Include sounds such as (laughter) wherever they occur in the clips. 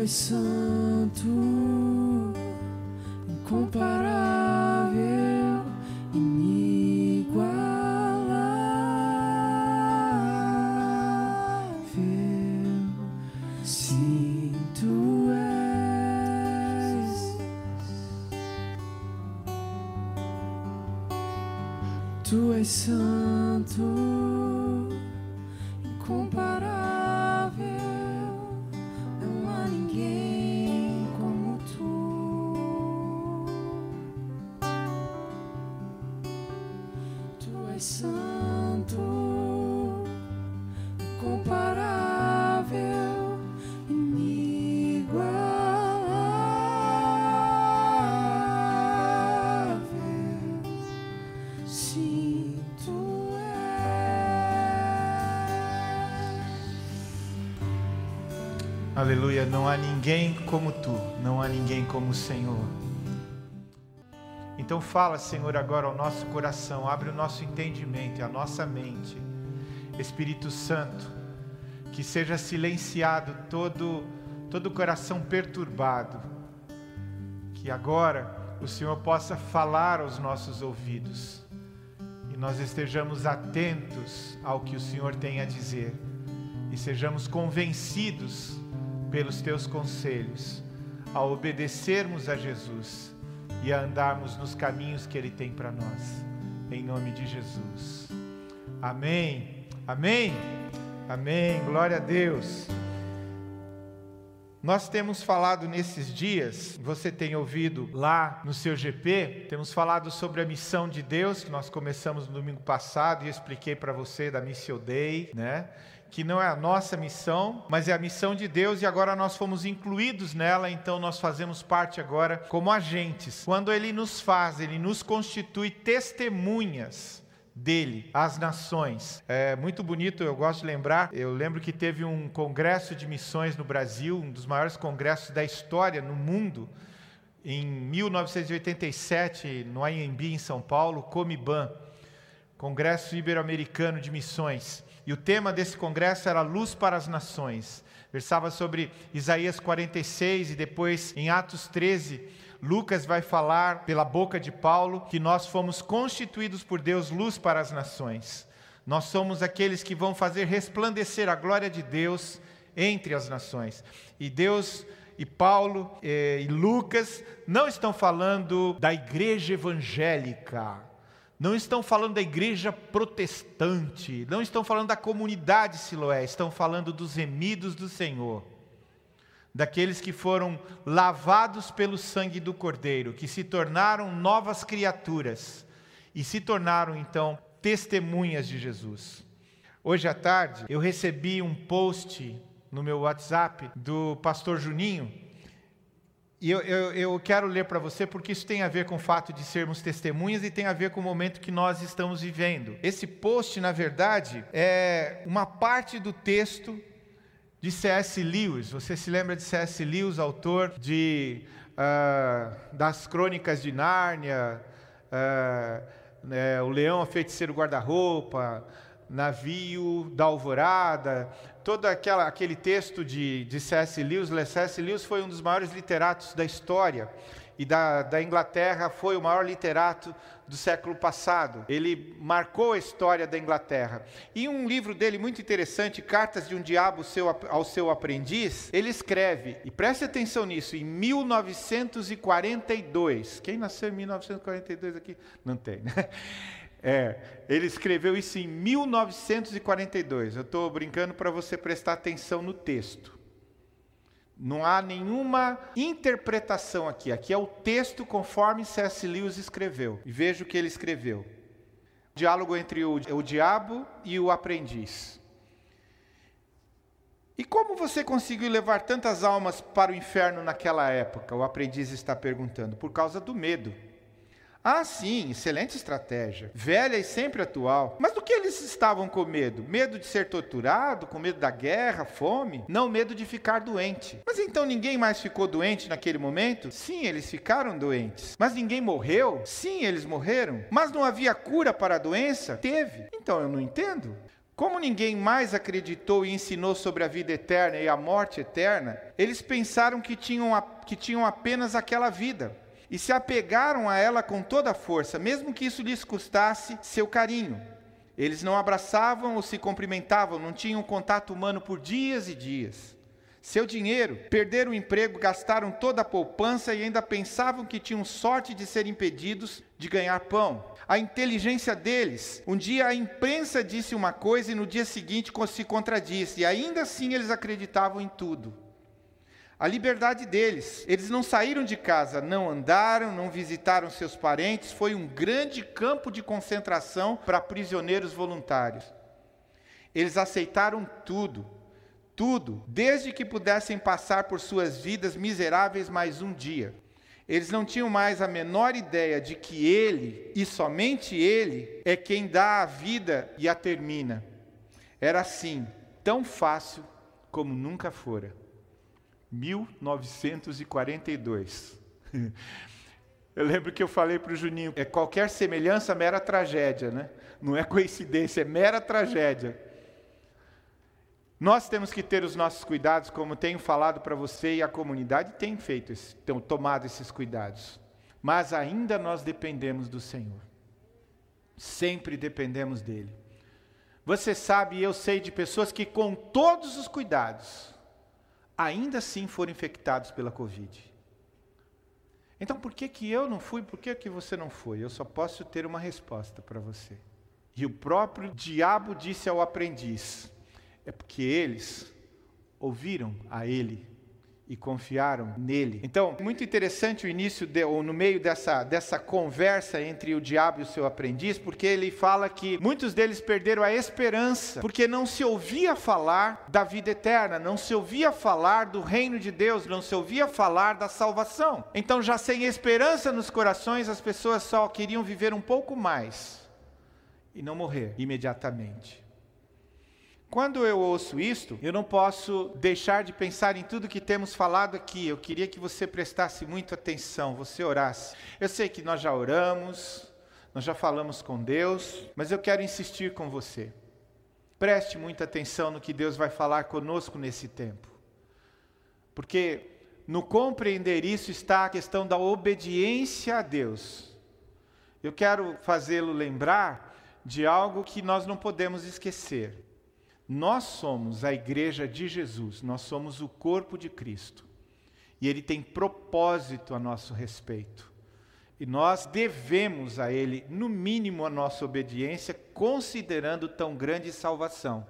Tu Aleluia, não há ninguém como tu, não há ninguém como o Senhor. Então fala, Senhor, agora ao nosso coração, abre o nosso entendimento a nossa mente. Espírito Santo, que seja silenciado todo todo coração perturbado. Que agora o Senhor possa falar aos nossos ouvidos e nós estejamos atentos ao que o Senhor tem a dizer e sejamos convencidos pelos teus conselhos a obedecermos a Jesus e a andarmos nos caminhos que ele tem para nós. Em nome de Jesus. Amém. Amém. Amém. Glória a Deus. Nós temos falado nesses dias, você tem ouvido lá no seu GP, temos falado sobre a missão de Deus, que nós começamos no domingo passado e expliquei para você da Missio Dei, né? Que não é a nossa missão, mas é a missão de Deus e agora nós fomos incluídos nela, então nós fazemos parte agora como agentes. Quando Ele nos faz, Ele nos constitui testemunhas dele às nações. É muito bonito, eu gosto de lembrar. Eu lembro que teve um congresso de missões no Brasil, um dos maiores congressos da história no mundo, em 1987, no AMB em São Paulo, Comiban, Congresso Ibero-Americano de Missões. E o tema desse congresso era Luz para as Nações. Versava sobre Isaías 46 e depois em Atos 13, Lucas vai falar pela boca de Paulo que nós fomos constituídos por Deus luz para as nações. Nós somos aqueles que vão fazer resplandecer a glória de Deus entre as nações. E Deus e Paulo eh, e Lucas não estão falando da igreja evangélica, não estão falando da igreja protestante, não estão falando da comunidade Siloé, estão falando dos remidos do Senhor daqueles que foram lavados pelo sangue do Cordeiro, que se tornaram novas criaturas e se tornaram então testemunhas de Jesus. Hoje à tarde eu recebi um post no meu WhatsApp do pastor Juninho. E eu, eu, eu quero ler para você porque isso tem a ver com o fato de sermos testemunhas e tem a ver com o momento que nós estamos vivendo. Esse post, na verdade, é uma parte do texto de C.S. Lewis. Você se lembra de C.S. Lewis, autor de uh, das Crônicas de Nárnia, uh, O Leão, a Feiticeiro Guarda-Roupa, Navio da Alvorada, todo aquela, aquele texto de, de C.S. Lewis. C.S. Lewis foi um dos maiores literatos da história e da, da Inglaterra foi o maior literato do século passado. Ele marcou a história da Inglaterra. E um livro dele muito interessante, Cartas de um Diabo ao Seu Aprendiz, ele escreve, e preste atenção nisso, em 1942. Quem nasceu em 1942 aqui? Não tem, né? É, ele escreveu isso em 1942. Eu estou brincando para você prestar atenção no texto. Não há nenhuma interpretação aqui. Aqui é o texto conforme C.S. Lewis escreveu. E veja o que ele escreveu: diálogo entre o, o diabo e o aprendiz. E como você conseguiu levar tantas almas para o inferno naquela época? O aprendiz está perguntando. Por causa do medo. Ah, sim, excelente estratégia. Velha e sempre atual. Mas do que eles estavam com medo? Medo de ser torturado, com medo da guerra, fome? Não, medo de ficar doente. Mas então ninguém mais ficou doente naquele momento? Sim, eles ficaram doentes. Mas ninguém morreu? Sim, eles morreram. Mas não havia cura para a doença? Teve. Então eu não entendo. Como ninguém mais acreditou e ensinou sobre a vida eterna e a morte eterna, eles pensaram que tinham, a, que tinham apenas aquela vida e se apegaram a ela com toda a força, mesmo que isso lhes custasse seu carinho. Eles não abraçavam ou se cumprimentavam, não tinham contato humano por dias e dias. Seu dinheiro, perderam o emprego, gastaram toda a poupança e ainda pensavam que tinham sorte de ser impedidos de ganhar pão. A inteligência deles, um dia a imprensa disse uma coisa e no dia seguinte se contradisse, e ainda assim eles acreditavam em tudo a liberdade deles. Eles não saíram de casa, não andaram, não visitaram seus parentes, foi um grande campo de concentração para prisioneiros voluntários. Eles aceitaram tudo, tudo, desde que pudessem passar por suas vidas miseráveis mais um dia. Eles não tinham mais a menor ideia de que Ele, e somente Ele, é quem dá a vida e a termina. Era assim, tão fácil como nunca fora. 1942. (laughs) Eu lembro que eu falei para o Juninho, é qualquer semelhança mera tragédia, né? Não é coincidência, é mera tragédia. Nós temos que ter os nossos cuidados, como tenho falado para você e a comunidade tem feito, tem tomado esses cuidados. Mas ainda nós dependemos do Senhor. Sempre dependemos dele. Você sabe, e eu sei de pessoas que com todos os cuidados, ainda assim foram infectados pela Covid. Então por que, que eu não fui, por que, que você não foi? Eu só posso ter uma resposta para você. E o próprio diabo disse ao aprendiz: é porque eles ouviram a ele e confiaram nele. Então, muito interessante o início, de, ou no meio dessa, dessa conversa entre o diabo e o seu aprendiz, porque ele fala que muitos deles perderam a esperança, porque não se ouvia falar da vida eterna, não se ouvia falar do reino de Deus, não se ouvia falar da salvação. Então, já sem esperança nos corações, as pessoas só queriam viver um pouco mais e não morrer imediatamente. Quando eu ouço isto, eu não posso deixar de pensar em tudo que temos falado aqui. Eu queria que você prestasse muita atenção, você orasse. Eu sei que nós já oramos, nós já falamos com Deus, mas eu quero insistir com você. Preste muita atenção no que Deus vai falar conosco nesse tempo. Porque no compreender isso está a questão da obediência a Deus. Eu quero fazê-lo lembrar de algo que nós não podemos esquecer. Nós somos a igreja de Jesus, nós somos o corpo de Cristo. E ele tem propósito a nosso respeito. E nós devemos a ele, no mínimo, a nossa obediência, considerando tão grande salvação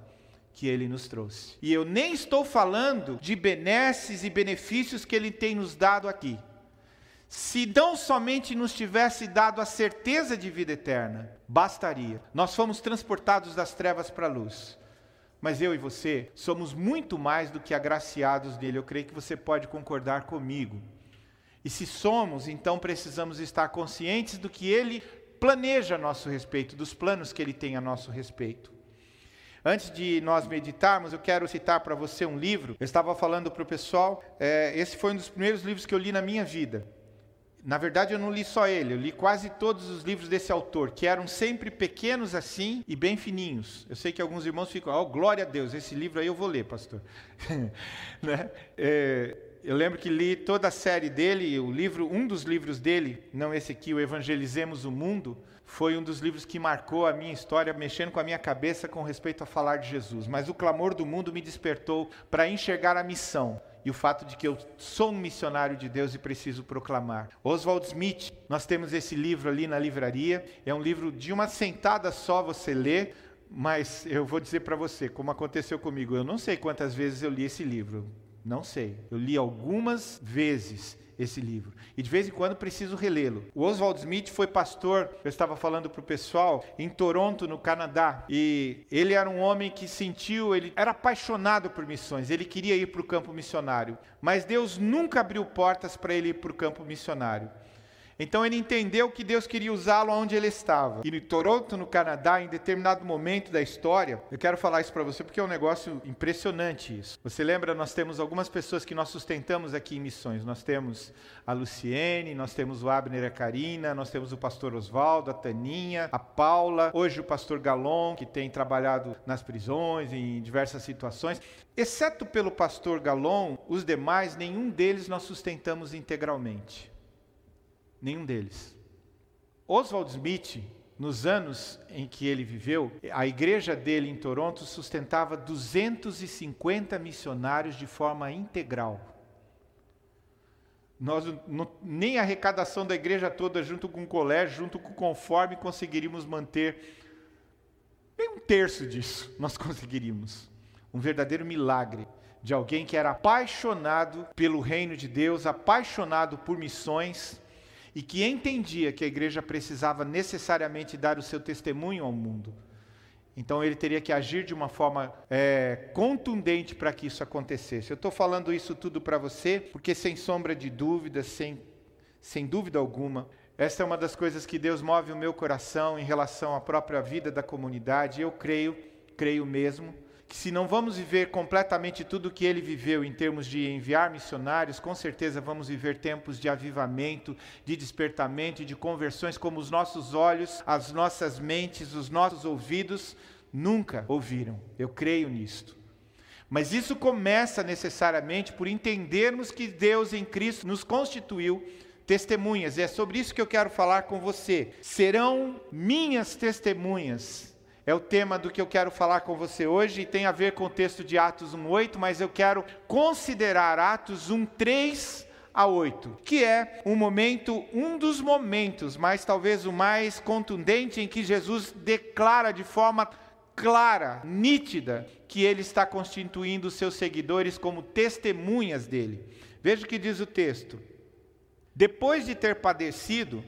que ele nos trouxe. E eu nem estou falando de benesses e benefícios que ele tem nos dado aqui. Se não somente nos tivesse dado a certeza de vida eterna, bastaria. Nós fomos transportados das trevas para a luz. Mas eu e você somos muito mais do que agraciados dele. Eu creio que você pode concordar comigo. E se somos, então precisamos estar conscientes do que ele planeja a nosso respeito, dos planos que ele tem a nosso respeito. Antes de nós meditarmos, eu quero citar para você um livro. Eu estava falando para o pessoal, é, esse foi um dos primeiros livros que eu li na minha vida. Na verdade, eu não li só ele, eu li quase todos os livros desse autor, que eram sempre pequenos assim e bem fininhos. Eu sei que alguns irmãos ficam, oh, glória a Deus, esse livro aí eu vou ler, pastor. (laughs) né? é, eu lembro que li toda a série dele, o livro, um dos livros dele, não esse aqui, o Evangelizemos o Mundo, foi um dos livros que marcou a minha história, mexendo com a minha cabeça com respeito a falar de Jesus. Mas o clamor do mundo me despertou para enxergar a missão e o fato de que eu sou um missionário de Deus e preciso proclamar. Oswald Smith, nós temos esse livro ali na livraria, é um livro de uma sentada só você lê, mas eu vou dizer para você, como aconteceu comigo, eu não sei quantas vezes eu li esse livro, não sei. Eu li algumas vezes esse livro. E de vez em quando preciso relê-lo. O Oswald Smith foi pastor, eu estava falando para o pessoal, em Toronto, no Canadá. E ele era um homem que sentiu, ele era apaixonado por missões, ele queria ir para o campo missionário. Mas Deus nunca abriu portas para ele ir para o campo missionário. Então ele entendeu que Deus queria usá-lo onde ele estava. E em Toronto, no Canadá, em determinado momento da história, eu quero falar isso para você porque é um negócio impressionante isso. Você lembra, nós temos algumas pessoas que nós sustentamos aqui em missões. Nós temos a Luciene, nós temos o Abner e a Karina, nós temos o pastor Oswaldo, a Taninha, a Paula, hoje o pastor Galon, que tem trabalhado nas prisões, em diversas situações. Exceto pelo pastor Galon, os demais, nenhum deles nós sustentamos integralmente. Nenhum deles. Oswald Smith, nos anos em que ele viveu, a igreja dele em Toronto sustentava 250 missionários de forma integral. Nós não, nem a arrecadação da igreja toda, junto com o colégio, junto com o conforme, conseguiríamos manter nem um terço disso. (laughs) Nós conseguiríamos. Um verdadeiro milagre de alguém que era apaixonado pelo reino de Deus, apaixonado por missões e que entendia que a igreja precisava necessariamente dar o seu testemunho ao mundo. Então ele teria que agir de uma forma é, contundente para que isso acontecesse. Eu estou falando isso tudo para você, porque sem sombra de dúvida, sem, sem dúvida alguma, essa é uma das coisas que Deus move o meu coração em relação à própria vida da comunidade. Eu creio, creio mesmo, que se não vamos viver completamente tudo o que ele viveu em termos de enviar missionários, com certeza vamos viver tempos de avivamento, de despertamento e de conversões como os nossos olhos, as nossas mentes, os nossos ouvidos nunca ouviram. Eu creio nisto. Mas isso começa necessariamente por entendermos que Deus em Cristo nos constituiu testemunhas. E é sobre isso que eu quero falar com você. Serão minhas testemunhas é o tema do que eu quero falar com você hoje e tem a ver com o texto de Atos 1:8, mas eu quero considerar Atos 1:3 a 8, que é um momento, um dos momentos, mas talvez o mais contundente em que Jesus declara de forma clara, nítida, que ele está constituindo seus seguidores como testemunhas dele. Veja o que diz o texto. Depois de ter padecido,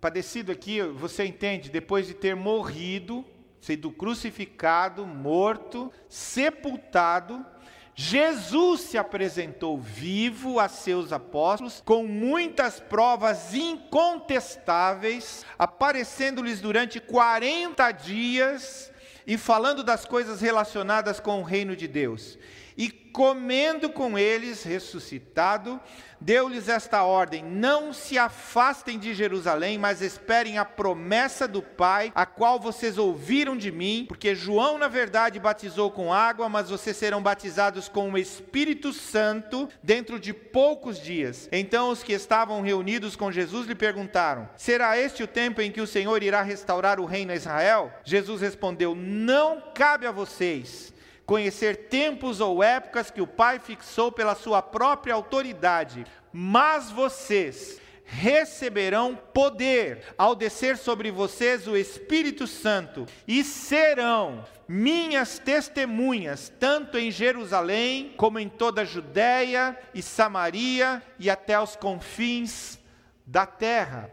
padecido aqui, você entende, depois de ter morrido, sido crucificado, morto, sepultado, Jesus se apresentou vivo a seus apóstolos, com muitas provas incontestáveis, aparecendo-lhes durante 40 dias e falando das coisas relacionadas com o reino de Deus. E comendo com eles, ressuscitado, deu-lhes esta ordem: Não se afastem de Jerusalém, mas esperem a promessa do Pai, a qual vocês ouviram de mim, porque João, na verdade, batizou com água, mas vocês serão batizados com o Espírito Santo dentro de poucos dias. Então os que estavam reunidos com Jesus lhe perguntaram: Será este o tempo em que o Senhor irá restaurar o reino a Israel? Jesus respondeu: Não cabe a vocês conhecer tempos ou épocas que o Pai fixou pela sua própria autoridade, mas vocês receberão poder ao descer sobre vocês o Espírito Santo e serão minhas testemunhas, tanto em Jerusalém como em toda a Judéia e Samaria e até os confins da terra.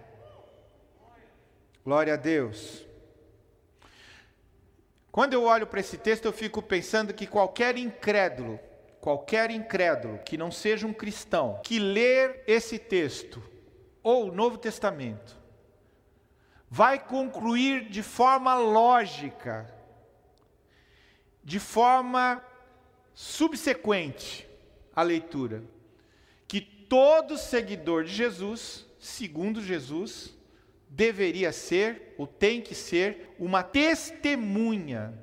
Glória a Deus. Quando eu olho para esse texto, eu fico pensando que qualquer incrédulo, qualquer incrédulo que não seja um cristão, que ler esse texto ou o Novo Testamento, vai concluir de forma lógica, de forma subsequente à leitura, que todo seguidor de Jesus, segundo Jesus, deveria ser, ou tem que ser, uma testemunha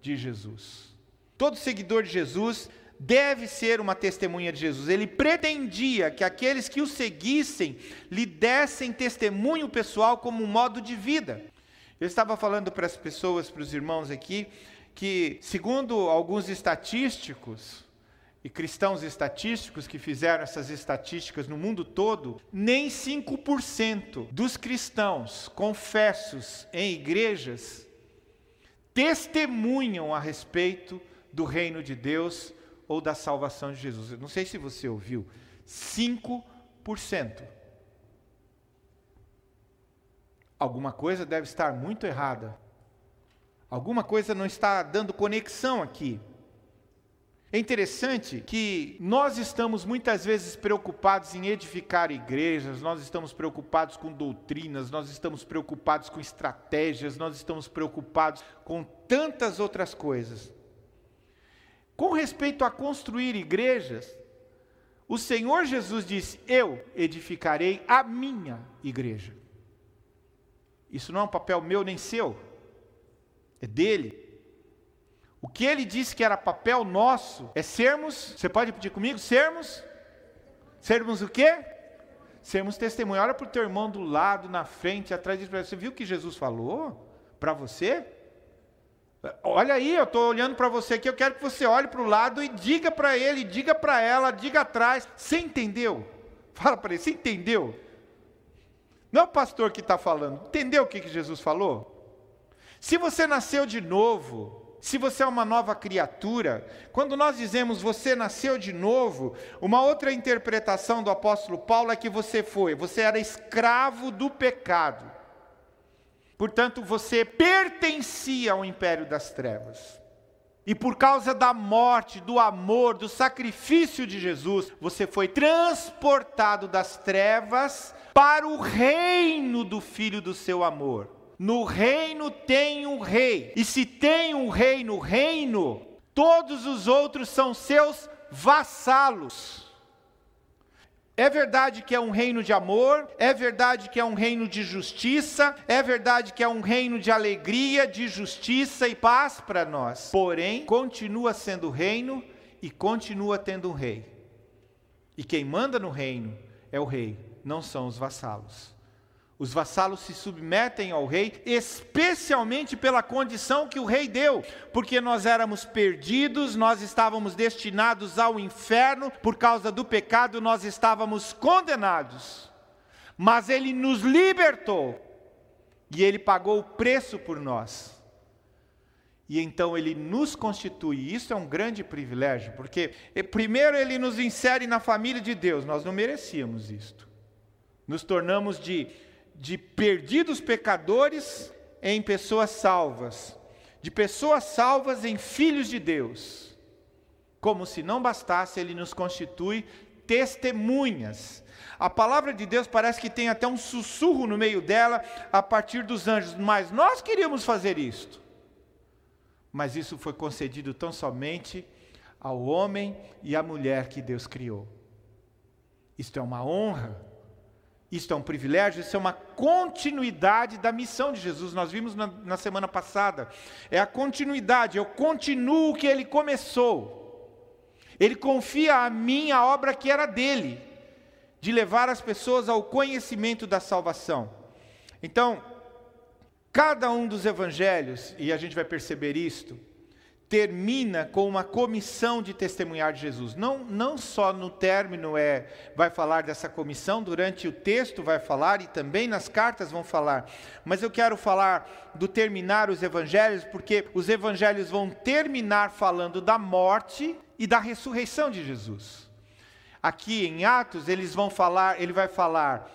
de Jesus. Todo seguidor de Jesus deve ser uma testemunha de Jesus. Ele pretendia que aqueles que o seguissem lhe dessem testemunho pessoal como um modo de vida. Eu estava falando para as pessoas, para os irmãos aqui, que, segundo alguns estatísticos, e cristãos estatísticos que fizeram essas estatísticas no mundo todo, nem 5% dos cristãos confessos em igrejas testemunham a respeito do reino de Deus ou da salvação de Jesus. Eu não sei se você ouviu, 5%. Alguma coisa deve estar muito errada. Alguma coisa não está dando conexão aqui. É interessante que nós estamos muitas vezes preocupados em edificar igrejas, nós estamos preocupados com doutrinas, nós estamos preocupados com estratégias, nós estamos preocupados com tantas outras coisas. Com respeito a construir igrejas, o Senhor Jesus disse: Eu edificarei a minha igreja. Isso não é um papel meu nem seu, é dele. O que ele disse que era papel nosso é sermos, você pode pedir comigo? Sermos? Sermos o quê? Sermos testemunha. Olha para o teu irmão do lado, na frente, atrás disso. Você viu o que Jesus falou para você? Olha aí, eu estou olhando para você aqui, eu quero que você olhe para o lado e diga para ele, diga para ela, diga atrás. Você entendeu? Fala para ele, você entendeu? Não é o pastor que está falando, entendeu o que, que Jesus falou? Se você nasceu de novo, se você é uma nova criatura, quando nós dizemos você nasceu de novo, uma outra interpretação do apóstolo Paulo é que você foi, você era escravo do pecado. Portanto, você pertencia ao império das trevas. E por causa da morte, do amor, do sacrifício de Jesus, você foi transportado das trevas para o reino do Filho do seu amor. No reino tem um rei, e se tem um rei no reino, todos os outros são seus vassalos. É verdade que é um reino de amor, é verdade que é um reino de justiça, é verdade que é um reino de alegria, de justiça e paz para nós. Porém, continua sendo reino e continua tendo um rei. E quem manda no reino é o rei, não são os vassalos. Os vassalos se submetem ao rei, especialmente pela condição que o rei deu, porque nós éramos perdidos, nós estávamos destinados ao inferno, por causa do pecado nós estávamos condenados. Mas ele nos libertou, e ele pagou o preço por nós. E então ele nos constitui, isso é um grande privilégio, porque eh, primeiro ele nos insere na família de Deus, nós não merecíamos isto. Nos tornamos de de perdidos pecadores em pessoas salvas, de pessoas salvas em filhos de Deus. Como se não bastasse, ele nos constitui testemunhas. A palavra de Deus parece que tem até um sussurro no meio dela a partir dos anjos, mas nós queríamos fazer isto. Mas isso foi concedido tão somente ao homem e à mulher que Deus criou. Isto é uma honra isto é um privilégio, isso é uma continuidade da missão de Jesus. Nós vimos na, na semana passada. É a continuidade, eu continuo o que ele começou. Ele confia a mim a obra que era dele, de levar as pessoas ao conhecimento da salvação. Então, cada um dos evangelhos, e a gente vai perceber isto, termina com uma comissão de testemunhar de Jesus. Não, não só no término é vai falar dessa comissão, durante o texto vai falar e também nas cartas vão falar. Mas eu quero falar do terminar os evangelhos, porque os evangelhos vão terminar falando da morte e da ressurreição de Jesus. Aqui em Atos eles vão falar, ele vai falar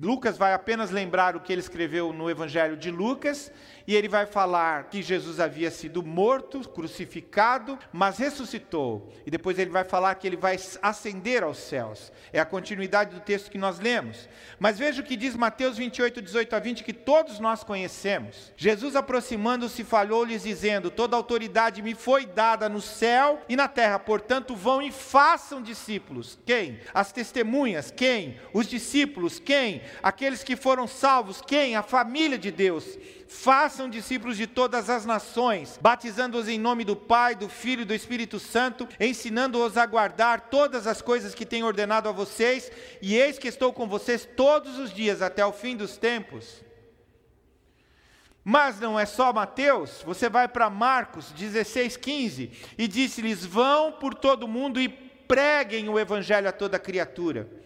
Lucas vai apenas lembrar o que ele escreveu no Evangelho de Lucas, e ele vai falar que Jesus havia sido morto, crucificado, mas ressuscitou. E depois ele vai falar que ele vai ascender aos céus. É a continuidade do texto que nós lemos. Mas veja o que diz Mateus 28, 18 a 20, que todos nós conhecemos. Jesus, aproximando-se, falou-lhes, dizendo: Toda autoridade me foi dada no céu e na terra, portanto, vão e façam discípulos. Quem? As testemunhas. Quem? Os discípulos. Quem? Aqueles que foram salvos. Quem? A família de Deus Façam discípulos de todas as nações, batizando-os em nome do Pai, do Filho e do Espírito Santo, ensinando-os a guardar todas as coisas que tenho ordenado a vocês, e eis que estou com vocês todos os dias até o fim dos tempos. Mas não é só Mateus, você vai para Marcos 16, 15, e disse-lhes: Vão por todo o mundo e preguem o evangelho a toda criatura.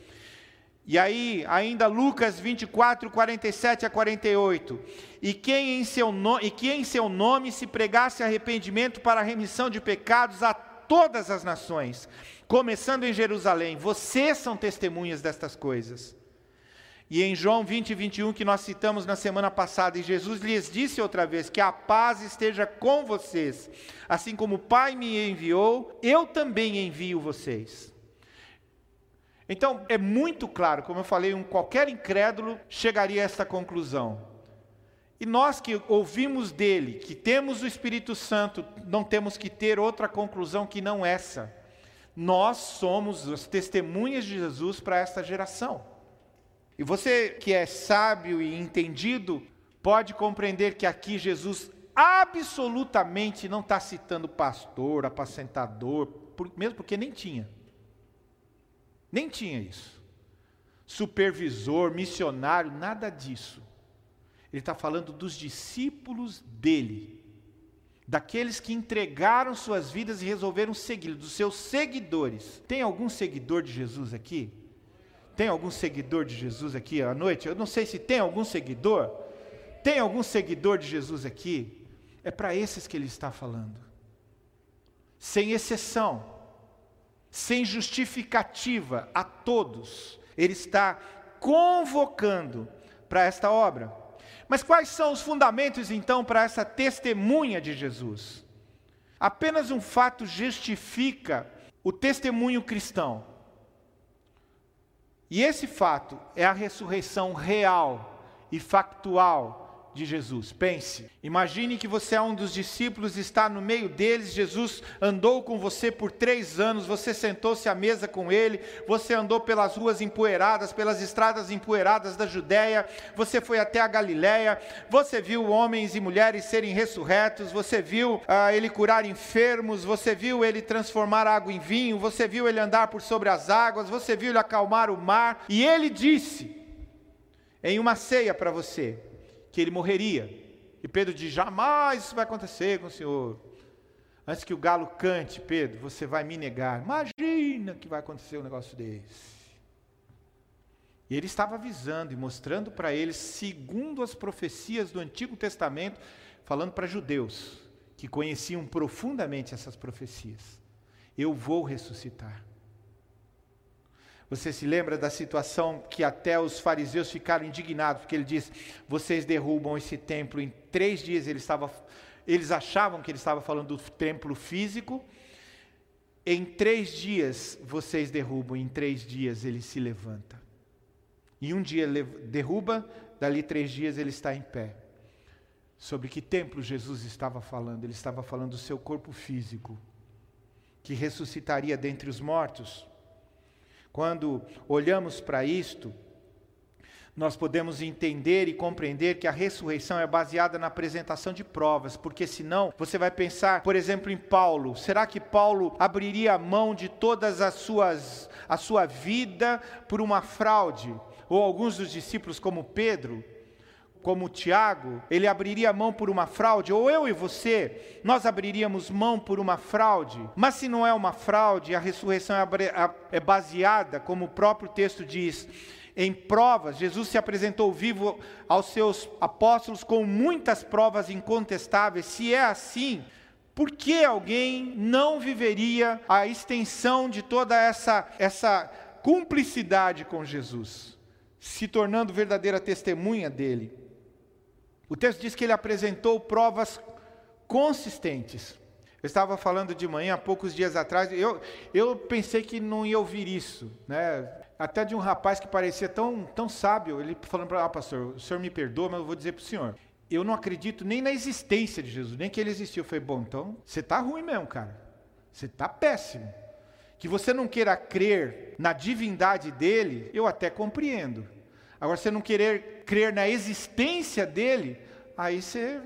E aí, ainda Lucas 24, 47 a 48. E quem em seu, no, e que em seu nome se pregasse arrependimento para a remissão de pecados a todas as nações, começando em Jerusalém. Vocês são testemunhas destas coisas. E em João 20 e 21, que nós citamos na semana passada, e Jesus lhes disse outra vez: Que a paz esteja com vocês. Assim como o Pai me enviou, eu também envio vocês. Então, é muito claro, como eu falei, um qualquer incrédulo chegaria a esta conclusão. E nós que ouvimos dele, que temos o Espírito Santo, não temos que ter outra conclusão que não essa. Nós somos as testemunhas de Jesus para esta geração. E você que é sábio e entendido, pode compreender que aqui Jesus absolutamente não está citando pastor, apacentador, mesmo porque nem tinha. Nem tinha isso. Supervisor, missionário, nada disso. Ele está falando dos discípulos dele, daqueles que entregaram suas vidas e resolveram segui-lo, dos seus seguidores. Tem algum seguidor de Jesus aqui? Tem algum seguidor de Jesus aqui à noite? Eu não sei se tem algum seguidor. Tem algum seguidor de Jesus aqui? É para esses que ele está falando. Sem exceção, sem justificativa a todos, ele está convocando para esta obra. Mas quais são os fundamentos então para essa testemunha de Jesus? Apenas um fato justifica o testemunho cristão. E esse fato é a ressurreição real e factual de Jesus. Pense, imagine que você é um dos discípulos, está no meio deles, Jesus andou com você por três anos, você sentou-se à mesa com ele, você andou pelas ruas empoeiradas, pelas estradas empoeiradas da Judéia, você foi até a Galiléia, você viu homens e mulheres serem ressurretos, você viu ah, ele curar enfermos, você viu ele transformar água em vinho, você viu ele andar por sobre as águas, você viu ele acalmar o mar, e ele disse em uma ceia para você: que ele morreria. E Pedro diz: jamais isso vai acontecer com o Senhor. Antes que o galo cante, Pedro, você vai me negar. Imagina que vai acontecer um negócio desse. E ele estava avisando e mostrando para eles, segundo as profecias do Antigo Testamento, falando para judeus que conheciam profundamente essas profecias: Eu vou ressuscitar. Você se lembra da situação que até os fariseus ficaram indignados, porque ele diz: Vocês derrubam esse templo em três dias. Ele estava, eles achavam que ele estava falando do templo físico. Em três dias vocês derrubam, em três dias ele se levanta. E um dia derruba, dali três dias ele está em pé. Sobre que templo Jesus estava falando? Ele estava falando do seu corpo físico, que ressuscitaria dentre os mortos. Quando olhamos para isto, nós podemos entender e compreender que a ressurreição é baseada na apresentação de provas, porque senão você vai pensar, por exemplo, em Paulo. Será que Paulo abriria a mão de todas as suas a sua vida por uma fraude? Ou alguns dos discípulos como Pedro, como Tiago, ele abriria mão por uma fraude, ou eu e você, nós abriríamos mão por uma fraude. Mas se não é uma fraude, a ressurreição é, é baseada, como o próprio texto diz, em provas. Jesus se apresentou vivo aos seus apóstolos com muitas provas incontestáveis. Se é assim, por que alguém não viveria a extensão de toda essa, essa cumplicidade com Jesus, se tornando verdadeira testemunha dele? O texto diz que ele apresentou provas consistentes. Eu estava falando de manhã, há poucos dias atrás, eu, eu pensei que não ia ouvir isso, né? Até de um rapaz que parecia tão, tão sábio, ele falando para ah, pastor, o senhor me perdoa, mas eu vou dizer para o senhor, eu não acredito nem na existência de Jesus, nem que ele existiu. Eu falei, bom, então você está ruim mesmo, cara. Você está péssimo. Que você não queira crer na divindade dele, eu até compreendo. Agora, você não querer crer na existência dele, aí você,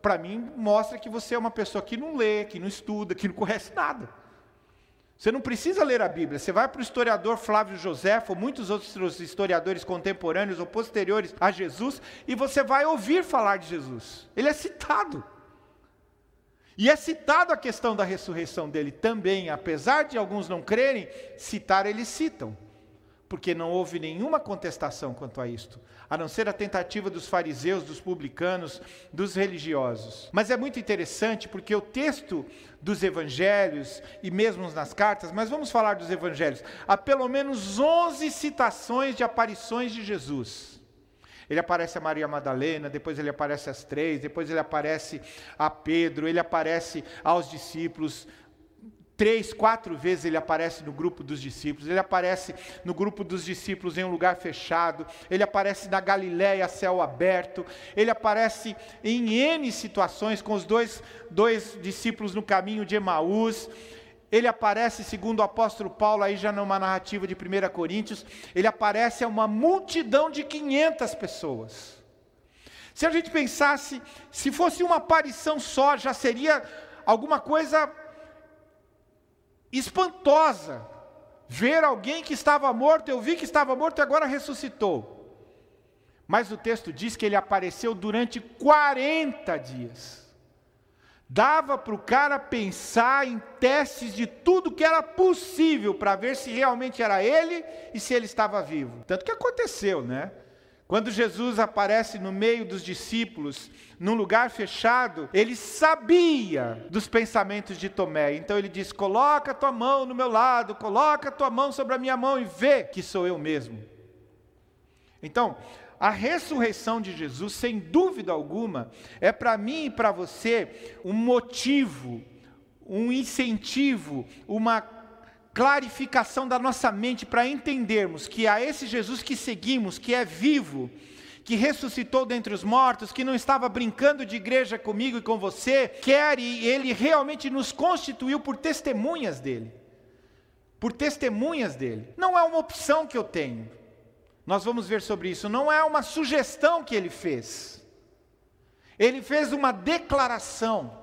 para mim, mostra que você é uma pessoa que não lê, que não estuda, que não conhece nada. Você não precisa ler a Bíblia. Você vai para o historiador Flávio Josefo, ou muitos outros historiadores contemporâneos ou posteriores a Jesus, e você vai ouvir falar de Jesus. Ele é citado. E é citado a questão da ressurreição dele também, apesar de alguns não crerem, citar eles citam. Porque não houve nenhuma contestação quanto a isto, a não ser a tentativa dos fariseus, dos publicanos, dos religiosos. Mas é muito interessante porque o texto dos evangelhos e mesmo nas cartas, mas vamos falar dos evangelhos, há pelo menos 11 citações de aparições de Jesus. Ele aparece a Maria Madalena, depois ele aparece às três, depois ele aparece a Pedro, ele aparece aos discípulos, Três, quatro vezes ele aparece no grupo dos discípulos, ele aparece no grupo dos discípulos em um lugar fechado, ele aparece na Galiléia céu aberto, ele aparece em N situações com os dois, dois discípulos no caminho de Emaús, ele aparece, segundo o apóstolo Paulo, aí já numa narrativa de 1 Coríntios, ele aparece a uma multidão de 500 pessoas. Se a gente pensasse, se fosse uma aparição só, já seria alguma coisa espantosa ver alguém que estava morto, eu vi que estava morto e agora ressuscitou. Mas o texto diz que ele apareceu durante 40 dias. Dava para o cara pensar em testes de tudo que era possível para ver se realmente era ele e se ele estava vivo. Tanto que aconteceu, né? Quando Jesus aparece no meio dos discípulos, num lugar fechado, ele sabia dos pensamentos de Tomé. Então ele diz: Coloca tua mão no meu lado, coloca tua mão sobre a minha mão e vê que sou eu mesmo. Então, a ressurreição de Jesus, sem dúvida alguma, é para mim e para você um motivo, um incentivo, uma clarificação da nossa mente para entendermos que a esse Jesus que seguimos, que é vivo, que ressuscitou dentre os mortos, que não estava brincando de igreja comigo e com você, quer e ele realmente nos constituiu por testemunhas dele. Por testemunhas dele. Não é uma opção que eu tenho. Nós vamos ver sobre isso. Não é uma sugestão que ele fez. Ele fez uma declaração: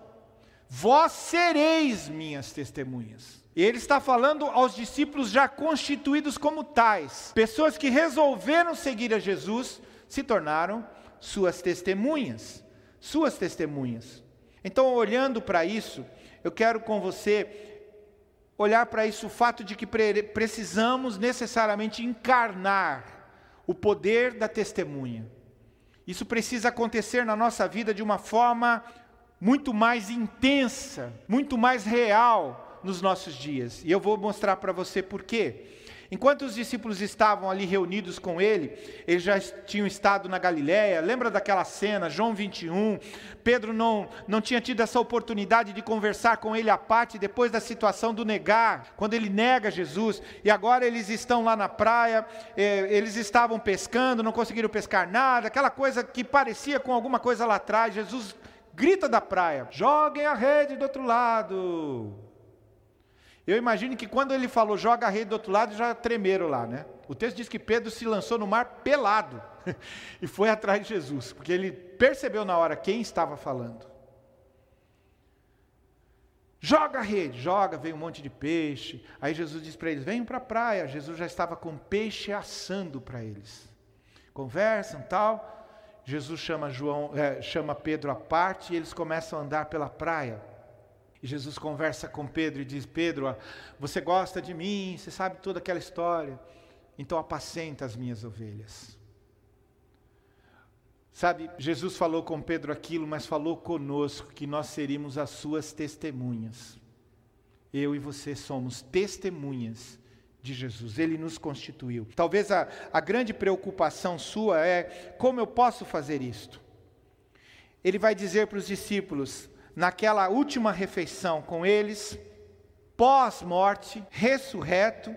Vós sereis minhas testemunhas. E ele está falando aos discípulos já constituídos como tais, pessoas que resolveram seguir a Jesus, se tornaram suas testemunhas, suas testemunhas. Então, olhando para isso, eu quero com você olhar para isso o fato de que precisamos necessariamente encarnar o poder da testemunha. Isso precisa acontecer na nossa vida de uma forma muito mais intensa, muito mais real, nos nossos dias. E eu vou mostrar para você por quê. Enquanto os discípulos estavam ali reunidos com ele, eles já tinham estado na Galiléia. Lembra daquela cena, João 21? Pedro não, não tinha tido essa oportunidade de conversar com ele à parte depois da situação do negar, quando ele nega Jesus. E agora eles estão lá na praia, eh, eles estavam pescando, não conseguiram pescar nada, aquela coisa que parecia com alguma coisa lá atrás. Jesus grita da praia: joguem a rede do outro lado. Eu imagino que quando ele falou joga a rede do outro lado, já tremeram lá, né? O texto diz que Pedro se lançou no mar pelado (laughs) e foi atrás de Jesus, porque ele percebeu na hora quem estava falando. Joga a rede, joga, veio um monte de peixe. Aí Jesus diz para eles: venham para a praia. Jesus já estava com peixe assando para eles. Conversam tal. Jesus chama, João, é, chama Pedro à parte e eles começam a andar pela praia. Jesus conversa com Pedro e diz: Pedro, você gosta de mim, você sabe toda aquela história, então apacenta as minhas ovelhas. Sabe, Jesus falou com Pedro aquilo, mas falou conosco que nós seríamos as suas testemunhas. Eu e você somos testemunhas de Jesus, ele nos constituiu. Talvez a, a grande preocupação sua é: como eu posso fazer isto? Ele vai dizer para os discípulos: naquela última refeição com eles, pós-morte, ressurreto,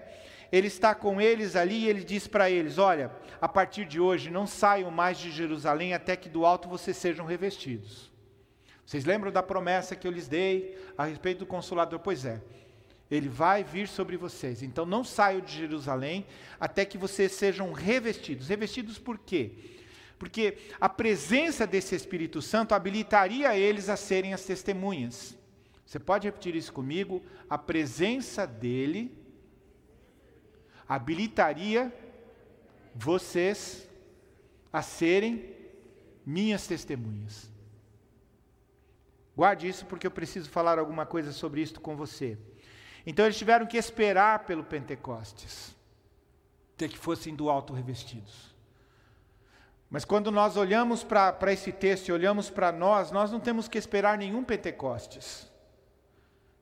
ele está com eles ali e ele diz para eles: Olha, a partir de hoje não saiam mais de Jerusalém até que do alto vocês sejam revestidos. Vocês lembram da promessa que eu lhes dei a respeito do consolador? Pois é, ele vai vir sobre vocês. Então não saiam de Jerusalém até que vocês sejam revestidos. Revestidos por quê? Porque a presença desse Espírito Santo habilitaria eles a serem as testemunhas. Você pode repetir isso comigo? A presença dele habilitaria vocês a serem minhas testemunhas. Guarde isso porque eu preciso falar alguma coisa sobre isso com você. Então eles tiveram que esperar pelo Pentecostes. até que fossem do alto revestidos. Mas quando nós olhamos para esse texto e olhamos para nós, nós não temos que esperar nenhum Pentecostes.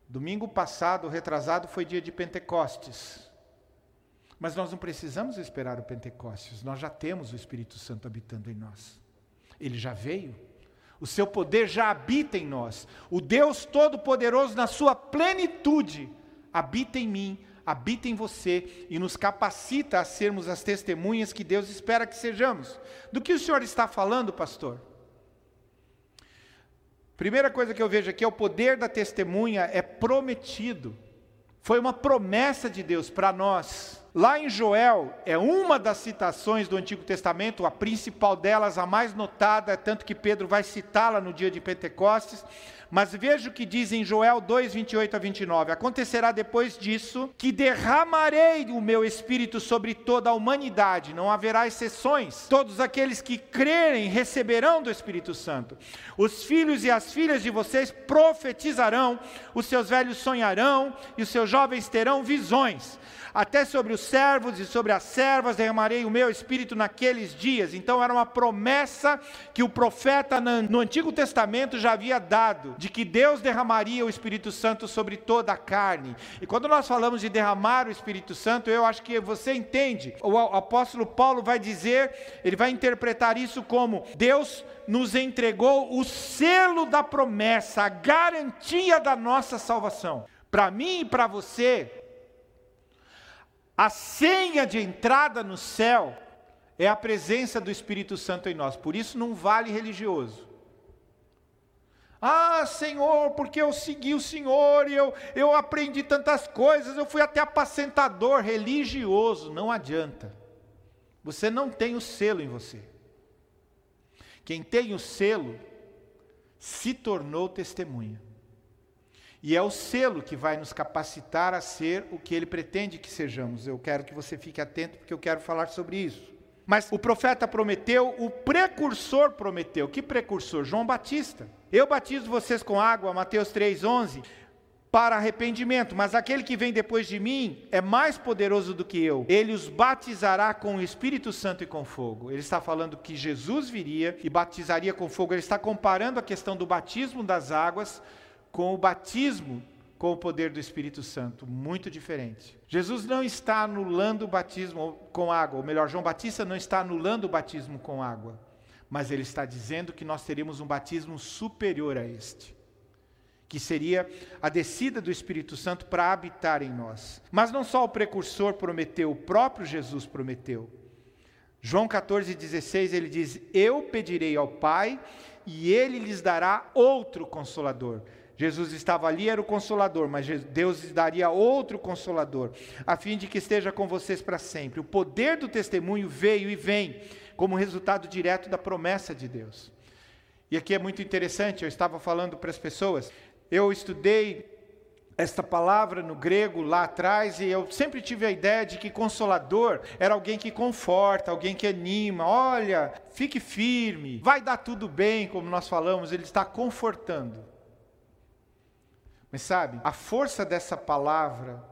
Domingo passado, retrasado, foi dia de Pentecostes. Mas nós não precisamos esperar o Pentecostes, nós já temos o Espírito Santo habitando em nós. Ele já veio, o seu poder já habita em nós. O Deus Todo-Poderoso, na sua plenitude, habita em mim, habita em você e nos capacita a sermos as testemunhas que Deus espera que sejamos. Do que o senhor está falando, pastor? Primeira coisa que eu vejo aqui é o poder da testemunha é prometido. Foi uma promessa de Deus para nós. Lá em Joel, é uma das citações do Antigo Testamento, a principal delas, a mais notada, tanto que Pedro vai citá-la no dia de Pentecostes. Mas veja o que diz em Joel 2, 28 a 29. Acontecerá depois disso que derramarei o meu espírito sobre toda a humanidade, não haverá exceções. Todos aqueles que crerem receberão do Espírito Santo. Os filhos e as filhas de vocês profetizarão, os seus velhos sonharão e os seus jovens terão visões até sobre os servos e sobre as servas derramarei o meu espírito naqueles dias. Então era uma promessa que o profeta no Antigo Testamento já havia dado, de que Deus derramaria o Espírito Santo sobre toda a carne. E quando nós falamos de derramar o Espírito Santo, eu acho que você entende. O apóstolo Paulo vai dizer, ele vai interpretar isso como Deus nos entregou o selo da promessa, a garantia da nossa salvação. Para mim e para você, a senha de entrada no céu é a presença do Espírito Santo em nós. Por isso não vale religioso. Ah, Senhor, porque eu segui o Senhor e eu, eu aprendi tantas coisas, eu fui até apacentador religioso. Não adianta. Você não tem o selo em você. Quem tem o selo se tornou testemunha. E é o selo que vai nos capacitar a ser o que ele pretende que sejamos. Eu quero que você fique atento, porque eu quero falar sobre isso. Mas o profeta prometeu, o precursor prometeu. Que precursor? João Batista. Eu batizo vocês com água, Mateus 3,11, para arrependimento, mas aquele que vem depois de mim é mais poderoso do que eu. Ele os batizará com o Espírito Santo e com fogo. Ele está falando que Jesus viria e batizaria com fogo. Ele está comparando a questão do batismo das águas com o batismo com o poder do Espírito Santo, muito diferente. Jesus não está anulando o batismo com água, ou melhor, João Batista não está anulando o batismo com água, mas ele está dizendo que nós teríamos um batismo superior a este, que seria a descida do Espírito Santo para habitar em nós. Mas não só o precursor prometeu, o próprio Jesus prometeu. João 14,16 ele diz: Eu pedirei ao Pai e ele lhes dará outro consolador Jesus estava ali, era o consolador, mas Deus daria outro consolador, a fim de que esteja com vocês para sempre. O poder do testemunho veio e vem como resultado direto da promessa de Deus. E aqui é muito interessante, eu estava falando para as pessoas, eu estudei esta palavra no grego lá atrás e eu sempre tive a ideia de que consolador era alguém que conforta, alguém que anima. Olha, fique firme, vai dar tudo bem, como nós falamos, ele está confortando. Mas sabe, a força dessa palavra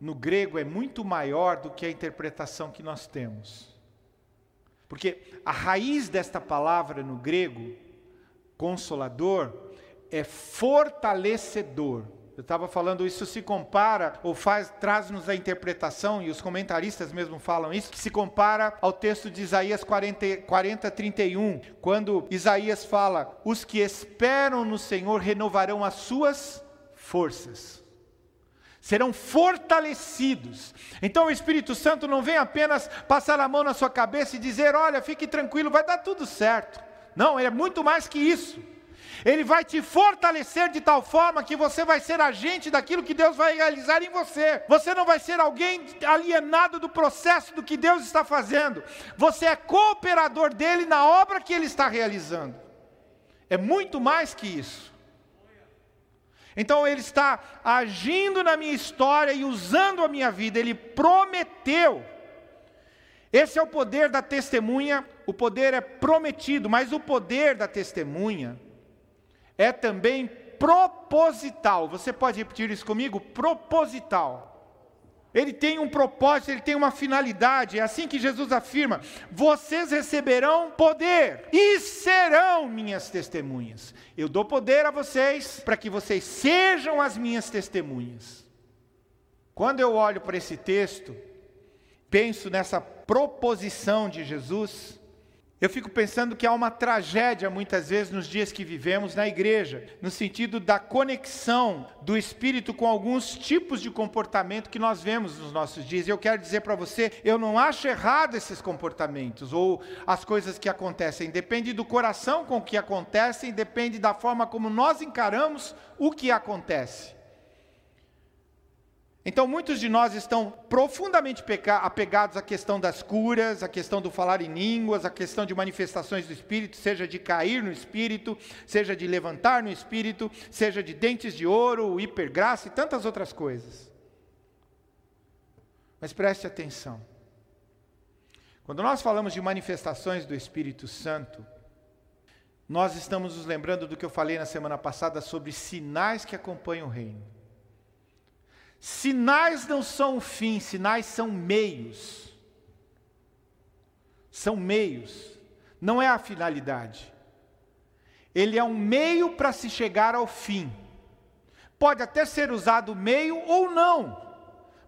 no grego é muito maior do que a interpretação que nós temos. Porque a raiz desta palavra no grego, consolador, é fortalecedor. Eu estava falando, isso se compara, ou faz, traz-nos a interpretação, e os comentaristas mesmo falam isso, que se compara ao texto de Isaías 40, 40 31, quando Isaías fala: Os que esperam no Senhor renovarão as suas forças. Serão fortalecidos. Então o Espírito Santo não vem apenas passar a mão na sua cabeça e dizer: olha, fique tranquilo, vai dar tudo certo. Não, ele é muito mais que isso. Ele vai te fortalecer de tal forma que você vai ser agente daquilo que Deus vai realizar em você. Você não vai ser alguém alienado do processo do que Deus está fazendo. Você é cooperador dele na obra que ele está realizando. É muito mais que isso. Então ele está agindo na minha história e usando a minha vida, ele prometeu. Esse é o poder da testemunha, o poder é prometido, mas o poder da testemunha é também proposital. Você pode repetir isso comigo? Proposital. Ele tem um propósito, ele tem uma finalidade. É assim que Jesus afirma: vocês receberão poder e serão minhas testemunhas. Eu dou poder a vocês para que vocês sejam as minhas testemunhas. Quando eu olho para esse texto, penso nessa proposição de Jesus, eu fico pensando que há uma tragédia muitas vezes nos dias que vivemos na igreja, no sentido da conexão do espírito com alguns tipos de comportamento que nós vemos nos nossos dias. E eu quero dizer para você, eu não acho errado esses comportamentos ou as coisas que acontecem, depende do coração com que acontecem, depende da forma como nós encaramos o que acontece. Então, muitos de nós estão profundamente apegados à questão das curas, à questão do falar em línguas, à questão de manifestações do Espírito, seja de cair no Espírito, seja de levantar no Espírito, seja de dentes de ouro, hipergraça e tantas outras coisas. Mas preste atenção. Quando nós falamos de manifestações do Espírito Santo, nós estamos nos lembrando do que eu falei na semana passada sobre sinais que acompanham o reino. Sinais não são o fim, sinais são meios. São meios, não é a finalidade. Ele é um meio para se chegar ao fim. Pode até ser usado meio ou não,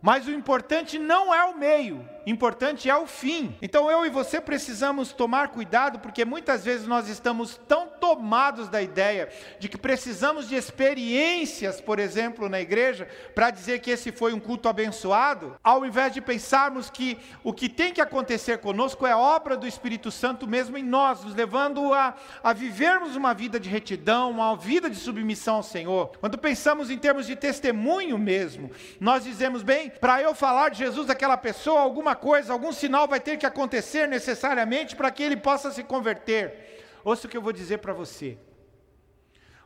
mas o importante não é o meio, importante é o fim. Então eu e você precisamos tomar cuidado, porque muitas vezes nós estamos tão tomados da ideia de que precisamos de experiências, por exemplo, na igreja, para dizer que esse foi um culto abençoado, ao invés de pensarmos que o que tem que acontecer conosco é obra do Espírito Santo mesmo em nós, nos levando a, a vivermos uma vida de retidão, uma vida de submissão ao Senhor. Quando pensamos em termos de testemunho mesmo, nós dizemos, bem, para eu falar de Jesus àquela pessoa, alguma alguma coisa, algum sinal vai ter que acontecer necessariamente para que ele possa se converter. Ouça o que eu vou dizer para você.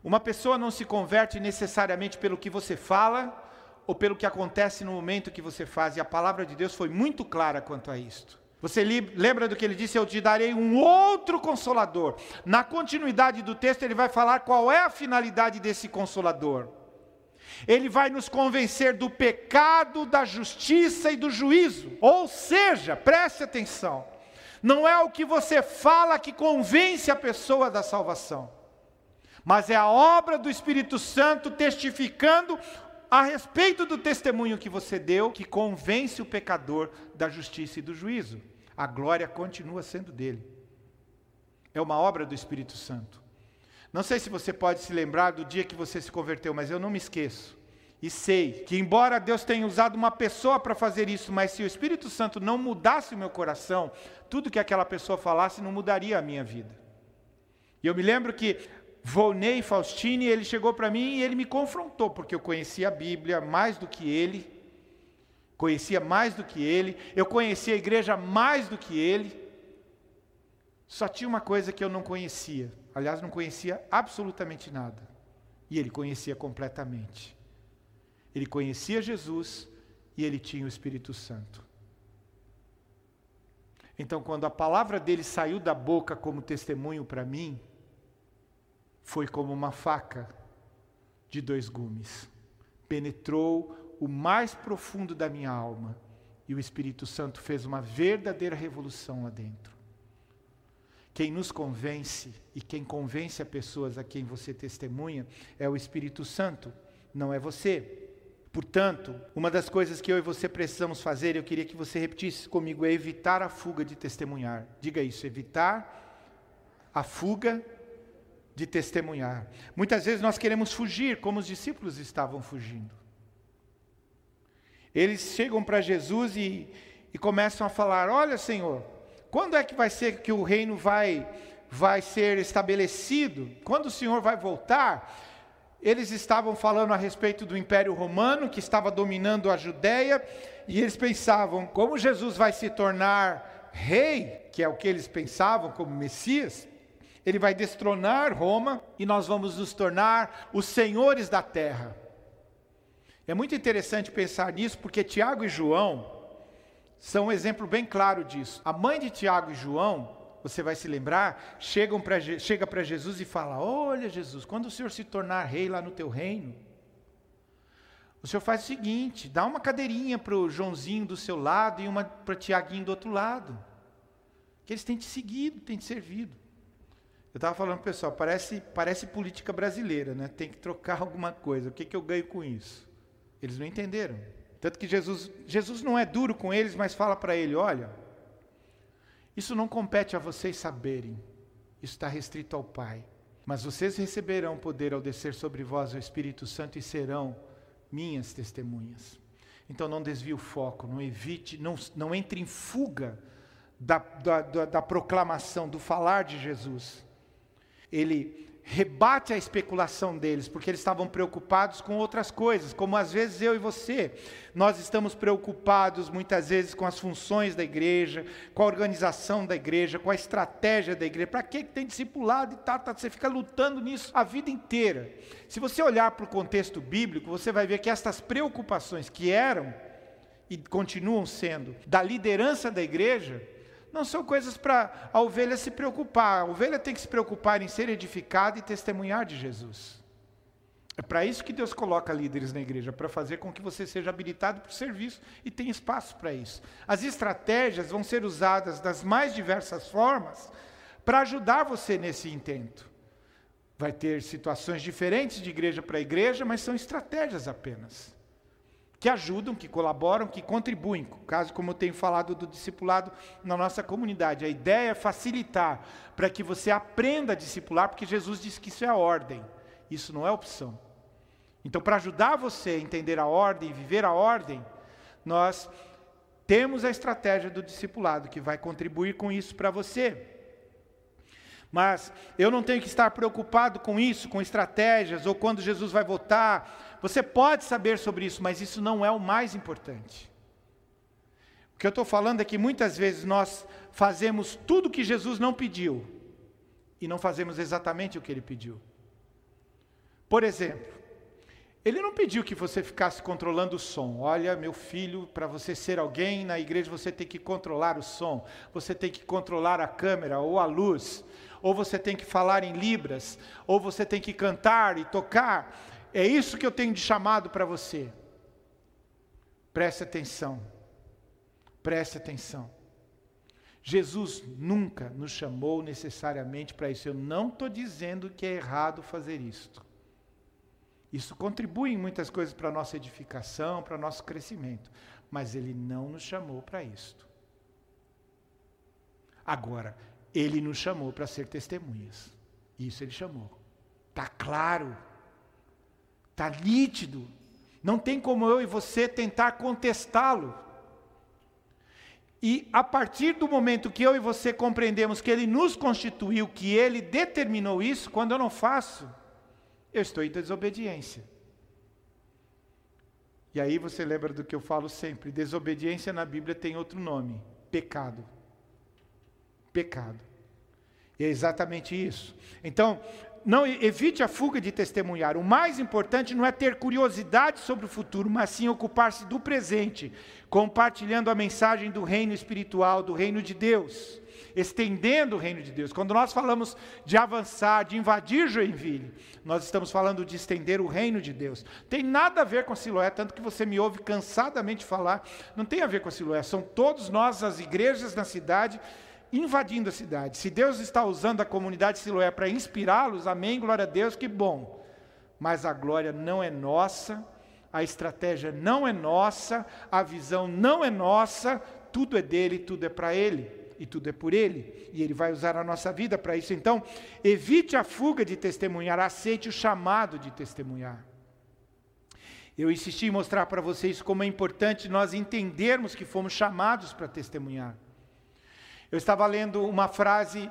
Uma pessoa não se converte necessariamente pelo que você fala ou pelo que acontece no momento que você faz, e a palavra de Deus foi muito clara quanto a isto. Você lembra do que ele disse? Eu te darei um outro consolador. Na continuidade do texto, ele vai falar qual é a finalidade desse consolador. Ele vai nos convencer do pecado, da justiça e do juízo. Ou seja, preste atenção, não é o que você fala que convence a pessoa da salvação, mas é a obra do Espírito Santo testificando a respeito do testemunho que você deu que convence o pecador da justiça e do juízo. A glória continua sendo dele. É uma obra do Espírito Santo. Não sei se você pode se lembrar do dia que você se converteu, mas eu não me esqueço. E sei que, embora Deus tenha usado uma pessoa para fazer isso, mas se o Espírito Santo não mudasse o meu coração, tudo que aquela pessoa falasse não mudaria a minha vida. E eu me lembro que Volney Faustini, ele chegou para mim e ele me confrontou, porque eu conhecia a Bíblia mais do que ele, conhecia mais do que ele, eu conhecia a igreja mais do que ele. Só tinha uma coisa que eu não conhecia, Aliás, não conhecia absolutamente nada. E ele conhecia completamente. Ele conhecia Jesus e ele tinha o Espírito Santo. Então, quando a palavra dele saiu da boca como testemunho para mim, foi como uma faca de dois gumes. Penetrou o mais profundo da minha alma e o Espírito Santo fez uma verdadeira revolução lá dentro. Quem nos convence e quem convence a pessoas a quem você testemunha é o Espírito Santo, não é você. Portanto, uma das coisas que eu e você precisamos fazer, eu queria que você repetisse comigo, é evitar a fuga de testemunhar. Diga isso, evitar a fuga de testemunhar. Muitas vezes nós queremos fugir, como os discípulos estavam fugindo. Eles chegam para Jesus e, e começam a falar: Olha, Senhor, quando é que vai ser que o reino vai, vai ser estabelecido? Quando o Senhor vai voltar? Eles estavam falando a respeito do Império Romano, que estava dominando a Judéia, e eles pensavam: como Jesus vai se tornar rei, que é o que eles pensavam como Messias, ele vai destronar Roma e nós vamos nos tornar os senhores da terra. É muito interessante pensar nisso, porque Tiago e João, são um exemplo bem claro disso. A mãe de Tiago e João, você vai se lembrar, chegam pra, chega para Jesus e fala: Olha, Jesus, quando o Senhor se tornar rei lá no teu reino, O senhor faz o seguinte: dá uma cadeirinha para o Joãozinho do seu lado e uma para o Tiaguinho do outro lado. Que eles têm te seguido, têm te servido. Eu estava falando, pessoal, parece, parece política brasileira, né? Tem que trocar (laughs) alguma coisa. O que, que eu ganho com isso? Eles não entenderam. Tanto que Jesus, Jesus não é duro com eles, mas fala para ele: olha, isso não compete a vocês saberem, isso está restrito ao Pai. Mas vocês receberão poder ao descer sobre vós o Espírito Santo e serão minhas testemunhas. Então não desvie o foco, não evite, não, não entre em fuga da, da, da, da proclamação, do falar de Jesus. Ele rebate a especulação deles, porque eles estavam preocupados com outras coisas, como às vezes eu e você. Nós estamos preocupados muitas vezes com as funções da igreja, com a organização da igreja, com a estratégia da igreja. Para que tem discipulado e tal, tá, você fica lutando nisso a vida inteira. Se você olhar para o contexto bíblico, você vai ver que estas preocupações que eram e continuam sendo da liderança da igreja, não são coisas para a ovelha se preocupar. A ovelha tem que se preocupar em ser edificada e testemunhar de Jesus. É para isso que Deus coloca líderes na igreja, para fazer com que você seja habilitado para o serviço e tenha espaço para isso. As estratégias vão ser usadas das mais diversas formas para ajudar você nesse intento. Vai ter situações diferentes de igreja para igreja, mas são estratégias apenas que ajudam, que colaboram, que contribuem. Caso como eu tenho falado do discipulado na nossa comunidade, a ideia é facilitar para que você aprenda a discipular, porque Jesus disse que isso é ordem, isso não é opção. Então, para ajudar você a entender a ordem, viver a ordem, nós temos a estratégia do discipulado que vai contribuir com isso para você. Mas eu não tenho que estar preocupado com isso, com estratégias, ou quando Jesus vai voltar. Você pode saber sobre isso, mas isso não é o mais importante. O que eu estou falando é que muitas vezes nós fazemos tudo o que Jesus não pediu e não fazemos exatamente o que ele pediu. Por exemplo, ele não pediu que você ficasse controlando o som. Olha, meu filho, para você ser alguém na igreja, você tem que controlar o som, você tem que controlar a câmera ou a luz, ou você tem que falar em libras, ou você tem que cantar e tocar. É isso que eu tenho de chamado para você. Preste atenção. Preste atenção. Jesus nunca nos chamou necessariamente para isso. Eu não estou dizendo que é errado fazer isto. Isso contribui em muitas coisas para a nossa edificação, para o nosso crescimento. Mas Ele não nos chamou para isto. Agora, Ele nos chamou para ser testemunhas. Isso Ele chamou. Está claro. Está nítido. Não tem como eu e você tentar contestá-lo. E a partir do momento que eu e você compreendemos que Ele nos constituiu, que Ele determinou isso, quando eu não faço, eu estou em desobediência. E aí você lembra do que eu falo sempre: desobediência na Bíblia tem outro nome: pecado. Pecado. E é exatamente isso. Então, não evite a fuga de testemunhar. O mais importante não é ter curiosidade sobre o futuro, mas sim ocupar-se do presente, compartilhando a mensagem do reino espiritual, do reino de Deus estendendo o reino de Deus. Quando nós falamos de avançar, de invadir Joinville, nós estamos falando de estender o reino de Deus. Tem nada a ver com a Siloé, tanto que você me ouve cansadamente falar, não tem a ver com a Siloé, são todos nós, as igrejas na cidade, invadindo a cidade. Se Deus está usando a comunidade Siloé para inspirá-los, amém, glória a Deus, que bom. Mas a glória não é nossa, a estratégia não é nossa, a visão não é nossa, tudo é dele, tudo é para ele e tudo é por Ele, e Ele vai usar a nossa vida para isso. Então, evite a fuga de testemunhar, aceite o chamado de testemunhar. Eu insisti em mostrar para vocês como é importante nós entendermos que fomos chamados para testemunhar. Eu estava lendo uma frase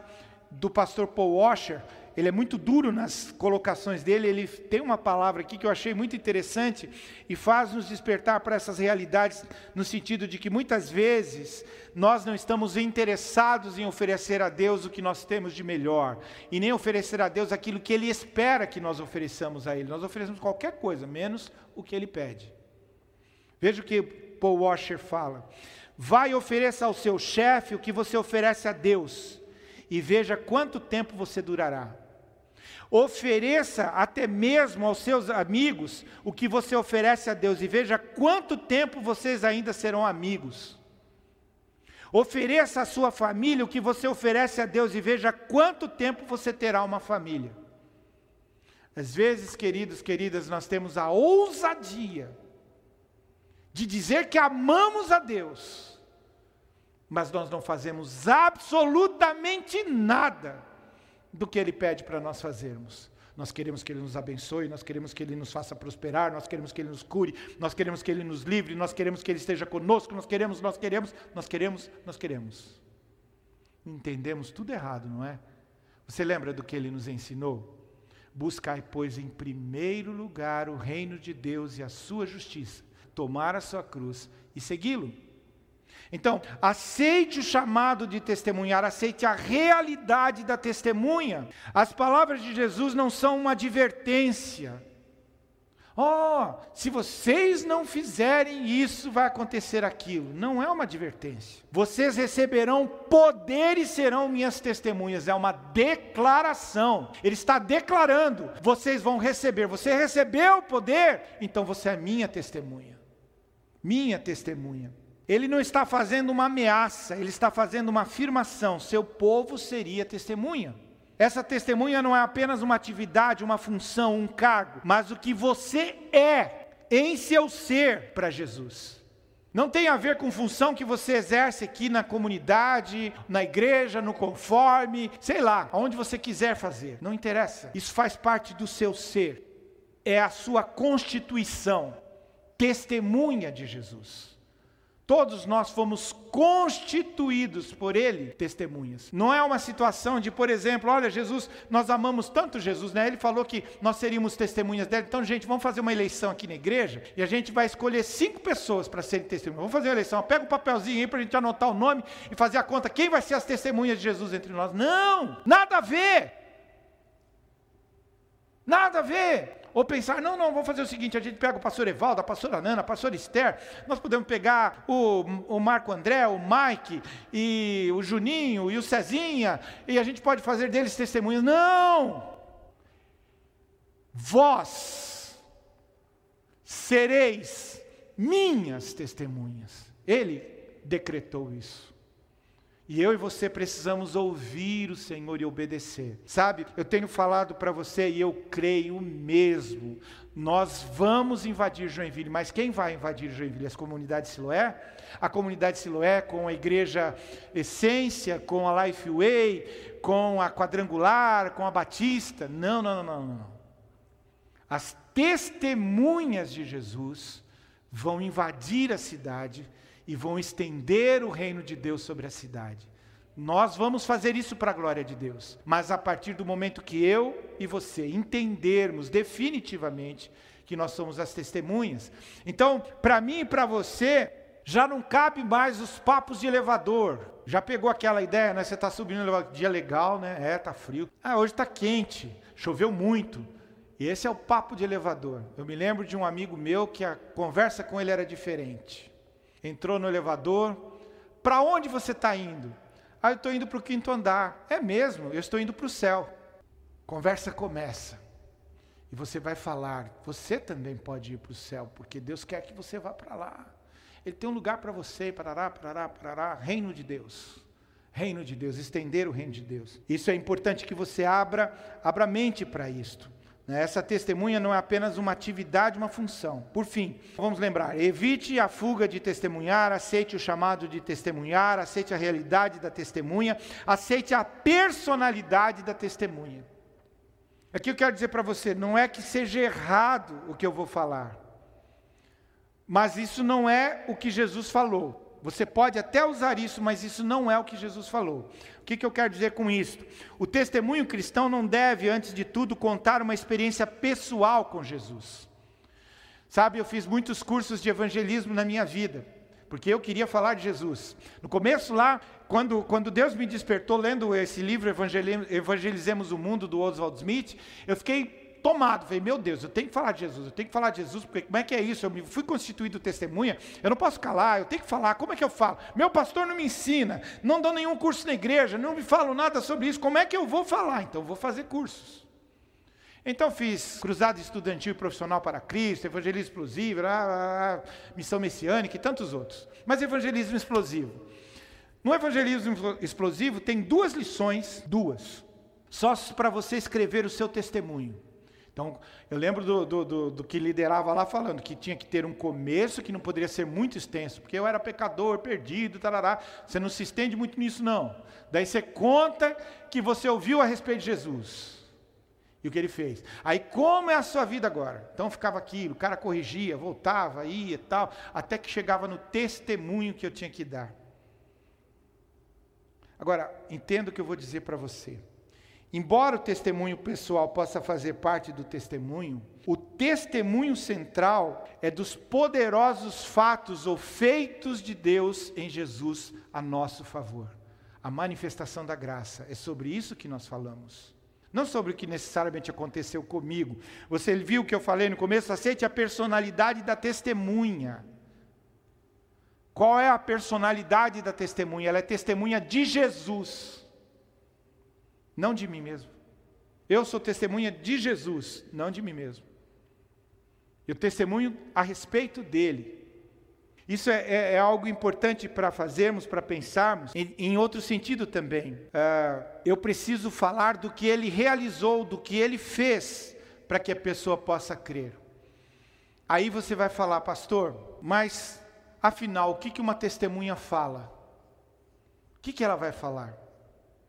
do pastor Paul Washer, ele é muito duro nas colocações dele, ele tem uma palavra aqui que eu achei muito interessante e faz nos despertar para essas realidades, no sentido de que muitas vezes nós não estamos interessados em oferecer a Deus o que nós temos de melhor, e nem oferecer a Deus aquilo que Ele espera que nós ofereçamos a Ele. Nós oferecemos qualquer coisa, menos o que Ele pede. Veja o que Paul Washer fala. Vai e ofereça ao seu chefe o que você oferece a Deus, e veja quanto tempo você durará. Ofereça até mesmo aos seus amigos o que você oferece a Deus e veja quanto tempo vocês ainda serão amigos. Ofereça à sua família o que você oferece a Deus e veja quanto tempo você terá uma família. Às vezes, queridos, queridas, nós temos a ousadia de dizer que amamos a Deus, mas nós não fazemos absolutamente nada do que Ele pede para nós fazermos. Nós queremos que Ele nos abençoe, nós queremos que Ele nos faça prosperar, nós queremos que Ele nos cure, nós queremos que Ele nos livre, nós queremos que Ele esteja conosco, nós queremos, nós queremos, nós queremos, nós queremos. Entendemos tudo errado, não é? Você lembra do que Ele nos ensinou? Buscai, pois, em primeiro lugar o reino de Deus e a sua justiça, tomar a sua cruz e segui-lo. Então, aceite o chamado de testemunhar, aceite a realidade da testemunha. As palavras de Jesus não são uma advertência. Oh, se vocês não fizerem isso, vai acontecer aquilo. Não é uma advertência. Vocês receberão poder e serão minhas testemunhas. É uma declaração. Ele está declarando: vocês vão receber. Você recebeu o poder, então você é minha testemunha. Minha testemunha. Ele não está fazendo uma ameaça, ele está fazendo uma afirmação: seu povo seria testemunha. Essa testemunha não é apenas uma atividade, uma função, um cargo, mas o que você é em seu ser para Jesus. Não tem a ver com função que você exerce aqui na comunidade, na igreja, no conforme, sei lá, aonde você quiser fazer, não interessa. Isso faz parte do seu ser, é a sua constituição, testemunha de Jesus. Todos nós fomos constituídos por Ele testemunhas. Não é uma situação de, por exemplo, olha, Jesus, nós amamos tanto Jesus, né? Ele falou que nós seríamos testemunhas dele. Então, gente, vamos fazer uma eleição aqui na igreja e a gente vai escolher cinco pessoas para serem testemunhas. Vamos fazer uma eleição. Pega um papelzinho aí para a gente anotar o nome e fazer a conta. Quem vai ser as testemunhas de Jesus entre nós? Não, nada a ver. Nada a ver. Ou pensar, não, não, vamos fazer o seguinte: a gente pega o pastor Evaldo, a pastora Nana, a pastora Esther, nós podemos pegar o, o Marco André, o Mike, e o Juninho, e o Cezinha, e a gente pode fazer deles testemunhas. Não! Vós sereis minhas testemunhas. Ele decretou isso. E eu e você precisamos ouvir o Senhor e obedecer. Sabe, eu tenho falado para você e eu creio mesmo. Nós vamos invadir Joinville, mas quem vai invadir Joinville? As comunidades Siloé? A comunidade Siloé com a igreja Essência, com a Lifeway, com a Quadrangular, com a Batista? Não, não, não, não, não. As testemunhas de Jesus vão invadir a cidade e vão estender o reino de Deus sobre a cidade. Nós vamos fazer isso para a glória de Deus, mas a partir do momento que eu e você entendermos definitivamente que nós somos as testemunhas. Então, para mim e para você, já não cabe mais os papos de elevador. Já pegou aquela ideia, né? Você está subindo no dia legal, né? É, tá frio. Ah, hoje está quente, choveu muito. E esse é o papo de elevador. Eu me lembro de um amigo meu que a conversa com ele era diferente entrou no elevador. Para onde você está indo? Ah, eu estou indo para o quinto andar. É mesmo, eu estou indo para o céu. Conversa começa. E você vai falar, você também pode ir para o céu, porque Deus quer que você vá para lá. Ele tem um lugar para você, parará, parará, parará, reino de Deus. Reino de Deus, estender o reino de Deus. Isso é importante que você abra, abra mente para isto. Né? Essa testemunha não é apenas uma atividade, uma função. Por fim, vamos lembrar: evite a fuga de testemunhar, aceite o chamado de testemunhar, aceite a realidade da testemunha, aceite a personalidade da testemunha. Aqui eu quero dizer para você: não é que seja errado o que eu vou falar, mas isso não é o que Jesus falou. Você pode até usar isso, mas isso não é o que Jesus falou. O que, que eu quero dizer com isso? O testemunho cristão não deve, antes de tudo, contar uma experiência pessoal com Jesus. Sabe, eu fiz muitos cursos de evangelismo na minha vida, porque eu queria falar de Jesus. No começo lá, quando, quando Deus me despertou lendo esse livro Evangelizemos o Mundo, do Oswald Smith, eu fiquei tomado. Falei, meu Deus, eu tenho que falar de Jesus, eu tenho que falar de Jesus, porque como é que é isso? Eu me fui constituído testemunha, eu não posso calar, eu tenho que falar, como é que eu falo? Meu pastor não me ensina, não dou nenhum curso na igreja, não me falo nada sobre isso, como é que eu vou falar? Então eu vou fazer cursos. Então fiz cruzado estudantil e profissional para Cristo, evangelismo explosivo, missão messiânica e tantos outros. Mas evangelismo explosivo. No evangelismo explosivo tem duas lições, duas, só para você escrever o seu testemunho. Então, eu lembro do, do, do, do, que liderava lá falando que tinha que ter um começo que não poderia ser muito extenso, porque eu era pecador, perdido, tarará. Você não se estende muito nisso, não. Daí você conta que você ouviu a respeito de Jesus. E o que ele fez. Aí, como é a sua vida agora? Então ficava aquilo, o cara corrigia, voltava, ia e tal, até que chegava no testemunho que eu tinha que dar. Agora, entenda o que eu vou dizer para você. Embora o testemunho pessoal possa fazer parte do testemunho, o testemunho central é dos poderosos fatos ou feitos de Deus em Jesus a nosso favor. A manifestação da graça. É sobre isso que nós falamos. Não sobre o que necessariamente aconteceu comigo. Você viu o que eu falei no começo? Aceite a personalidade da testemunha. Qual é a personalidade da testemunha? Ela é testemunha de Jesus não de mim mesmo. Eu sou testemunha de Jesus, não de mim mesmo. Eu testemunho a respeito dele. Isso é, é, é algo importante para fazermos, para pensarmos. Em, em, outro sentido também, uh, eu preciso falar do que ele realizou, do que ele fez, para que a pessoa possa crer. Aí você vai falar, pastor, mas afinal, o que, que uma testemunha fala? O que, que ela vai falar?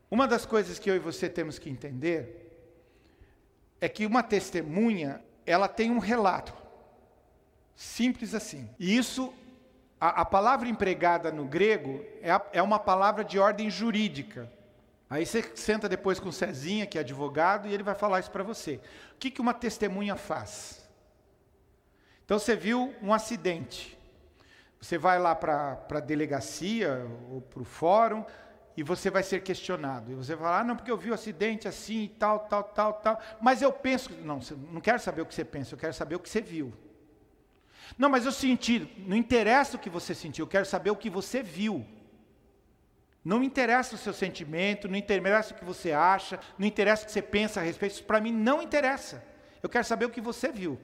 Uma das coisas que eu e você temos que entender é que uma testemunha, ela tem um relato. Simples assim. E isso, a, a palavra empregada no grego é, a, é uma palavra de ordem jurídica. Aí você senta depois com o Cezinha, que é advogado, e ele vai falar isso para você. O que, que uma testemunha faz? Então você viu um acidente. Você vai lá para a delegacia ou para o fórum, e você vai ser questionado. E você vai falar, ah, não, porque eu vi o um acidente assim e tal, tal, tal, tal. Mas eu penso, não, não quero saber o que você pensa, eu quero saber o que você viu. Não, mas eu senti, não interessa o que você sentiu, eu quero saber o que você viu. Não me interessa o seu sentimento, não interessa o que você acha, não interessa o que você pensa a respeito, isso para mim não interessa. Eu quero saber o que você viu.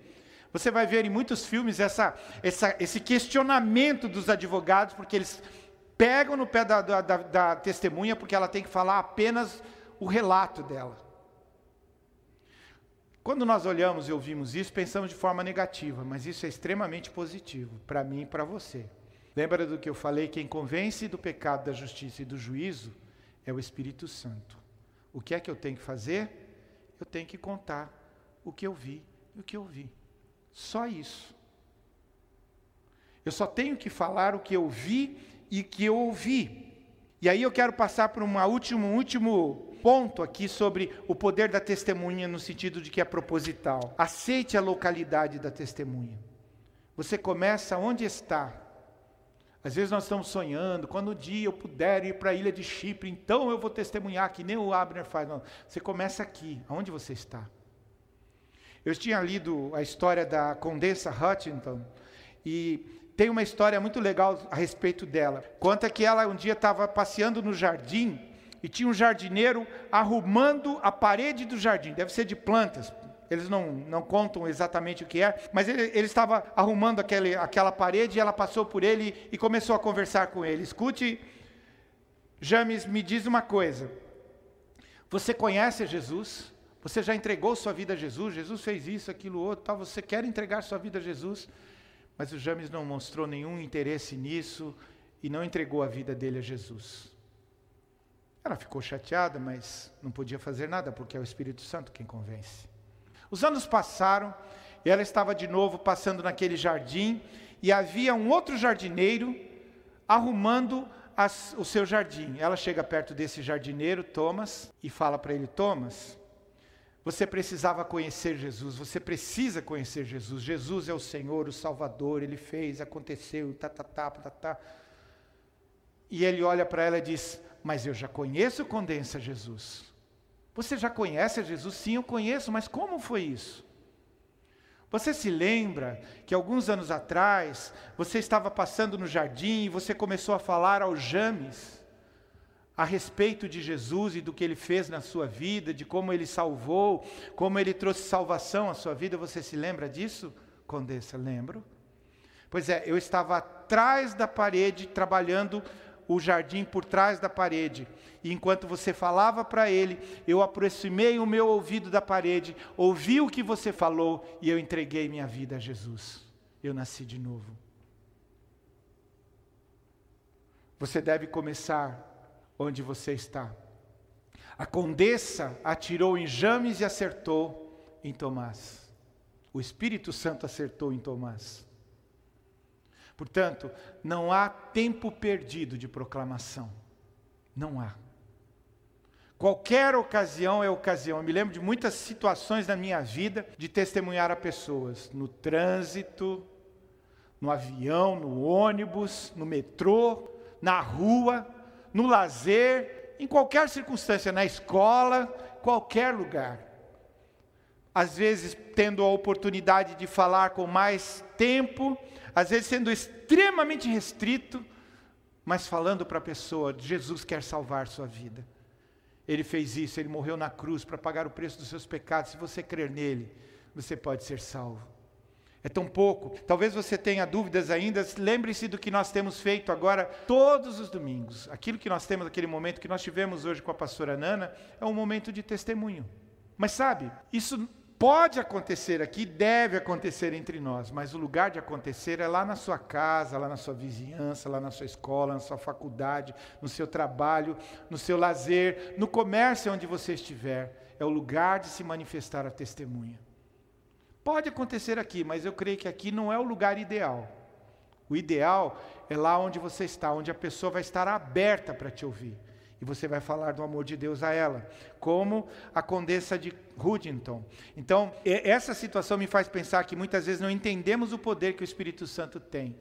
Você vai ver em muitos filmes essa, essa, esse questionamento dos advogados, porque eles pegam no pé da, da, da, da testemunha porque ela tem que falar apenas o relato dela. Quando nós olhamos e ouvimos isso, pensamos de forma negativa, mas isso é extremamente positivo para mim e para você. Lembra do que eu falei? Quem convence do pecado, da justiça e do juízo é o Espírito Santo. O que é que eu tenho que fazer? Eu tenho que contar o que eu vi e o que eu vi. Só isso. Eu só tenho que falar o que eu vi e que eu ouvi. E aí eu quero passar para um último, ponto aqui sobre o poder da testemunha no sentido de que é proposital. Aceite a localidade da testemunha. Você começa onde está. Às vezes nós estamos sonhando, quando um dia eu puder ir para a ilha de Chipre, então eu vou testemunhar, que nem o Abner faz. Não. Você começa aqui, aonde você está. Eu tinha lido a história da Condessa Hutchinson, e tem uma história muito legal a respeito dela. Conta que ela um dia estava passeando no jardim e tinha um jardineiro arrumando a parede do jardim, deve ser de plantas. Eles não, não contam exatamente o que é, mas ele, ele estava arrumando aquele, aquela parede e ela passou por ele e começou a conversar com ele. Escute, James, me diz uma coisa. Você conhece Jesus? Você já entregou sua vida a Jesus? Jesus fez isso, aquilo, outro, tal. Você quer entregar sua vida a Jesus? Mas o James não mostrou nenhum interesse nisso e não entregou a vida dele a Jesus. Ela ficou chateada, mas não podia fazer nada, porque é o Espírito Santo quem convence. Os anos passaram e ela estava de novo passando naquele jardim e havia um outro jardineiro arrumando as, o seu jardim. Ela chega perto desse jardineiro, Thomas, e fala para ele: Thomas, você precisava conhecer Jesus, você precisa conhecer Jesus. Jesus é o Senhor, o Salvador, ele fez, aconteceu, tá, tá, tá, tá, tá. E ele olha para ela e diz: Mas eu já conheço Condensa Jesus. Você já conhece Jesus? Sim, eu conheço, mas como foi isso? Você se lembra que alguns anos atrás você estava passando no jardim e você começou a falar ao James a respeito de Jesus e do que ele fez na sua vida, de como ele salvou, como ele trouxe salvação à sua vida. Você se lembra disso, Condessa? Lembro. Pois é, eu estava atrás da parede, trabalhando o jardim por trás da parede. E enquanto você falava para ele, eu aproximei o meu ouvido da parede, ouvi o que você falou e eu entreguei minha vida a Jesus. Eu nasci de novo. Você deve começar onde você está. A condessa atirou em James e acertou em Tomás. O Espírito Santo acertou em Tomás. Portanto, não há tempo perdido de proclamação. Não há. Qualquer ocasião é ocasião. Eu me lembro de muitas situações na minha vida de testemunhar a pessoas no trânsito, no avião, no ônibus, no metrô, na rua, no lazer, em qualquer circunstância, na escola, qualquer lugar. Às vezes tendo a oportunidade de falar com mais tempo, às vezes sendo extremamente restrito, mas falando para a pessoa: Jesus quer salvar sua vida. Ele fez isso, ele morreu na cruz para pagar o preço dos seus pecados. Se você crer nele, você pode ser salvo. É tão pouco. Talvez você tenha dúvidas ainda. Lembre-se do que nós temos feito agora todos os domingos. Aquilo que nós temos, aquele momento que nós tivemos hoje com a pastora Nana, é um momento de testemunho. Mas sabe, isso pode acontecer aqui, deve acontecer entre nós, mas o lugar de acontecer é lá na sua casa, lá na sua vizinhança, lá na sua escola, na sua faculdade, no seu trabalho, no seu lazer, no comércio onde você estiver. É o lugar de se manifestar a testemunha. Pode acontecer aqui, mas eu creio que aqui não é o lugar ideal. O ideal é lá onde você está, onde a pessoa vai estar aberta para te ouvir. E você vai falar do amor de Deus a ela, como a condessa de Huntington. Então, essa situação me faz pensar que muitas vezes não entendemos o poder que o Espírito Santo tem.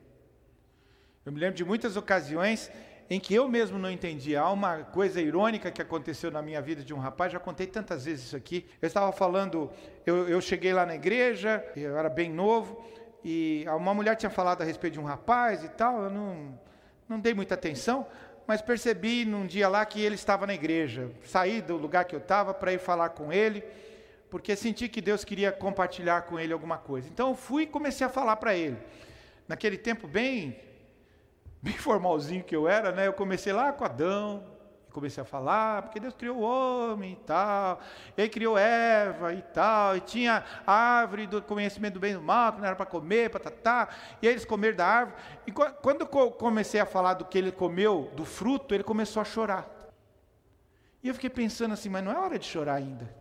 Eu me lembro de muitas ocasiões em que eu mesmo não entendia. Há uma coisa irônica que aconteceu na minha vida de um rapaz, já contei tantas vezes isso aqui. Eu estava falando, eu, eu cheguei lá na igreja, eu era bem novo, e uma mulher tinha falado a respeito de um rapaz e tal, eu não, não dei muita atenção, mas percebi num dia lá que ele estava na igreja. Saí do lugar que eu estava para ir falar com ele, porque senti que Deus queria compartilhar com ele alguma coisa. Então eu fui e comecei a falar para ele. Naquele tempo bem bem formalzinho que eu era, né? Eu comecei lá com Adão, comecei a falar, porque Deus criou o homem e tal, ele criou Eva e tal, e tinha a árvore do conhecimento do bem e do mal, que não era para comer, para tatá, e eles comeram da árvore. E quando eu comecei a falar do que ele comeu, do fruto, ele começou a chorar. E eu fiquei pensando assim, mas não é hora de chorar ainda.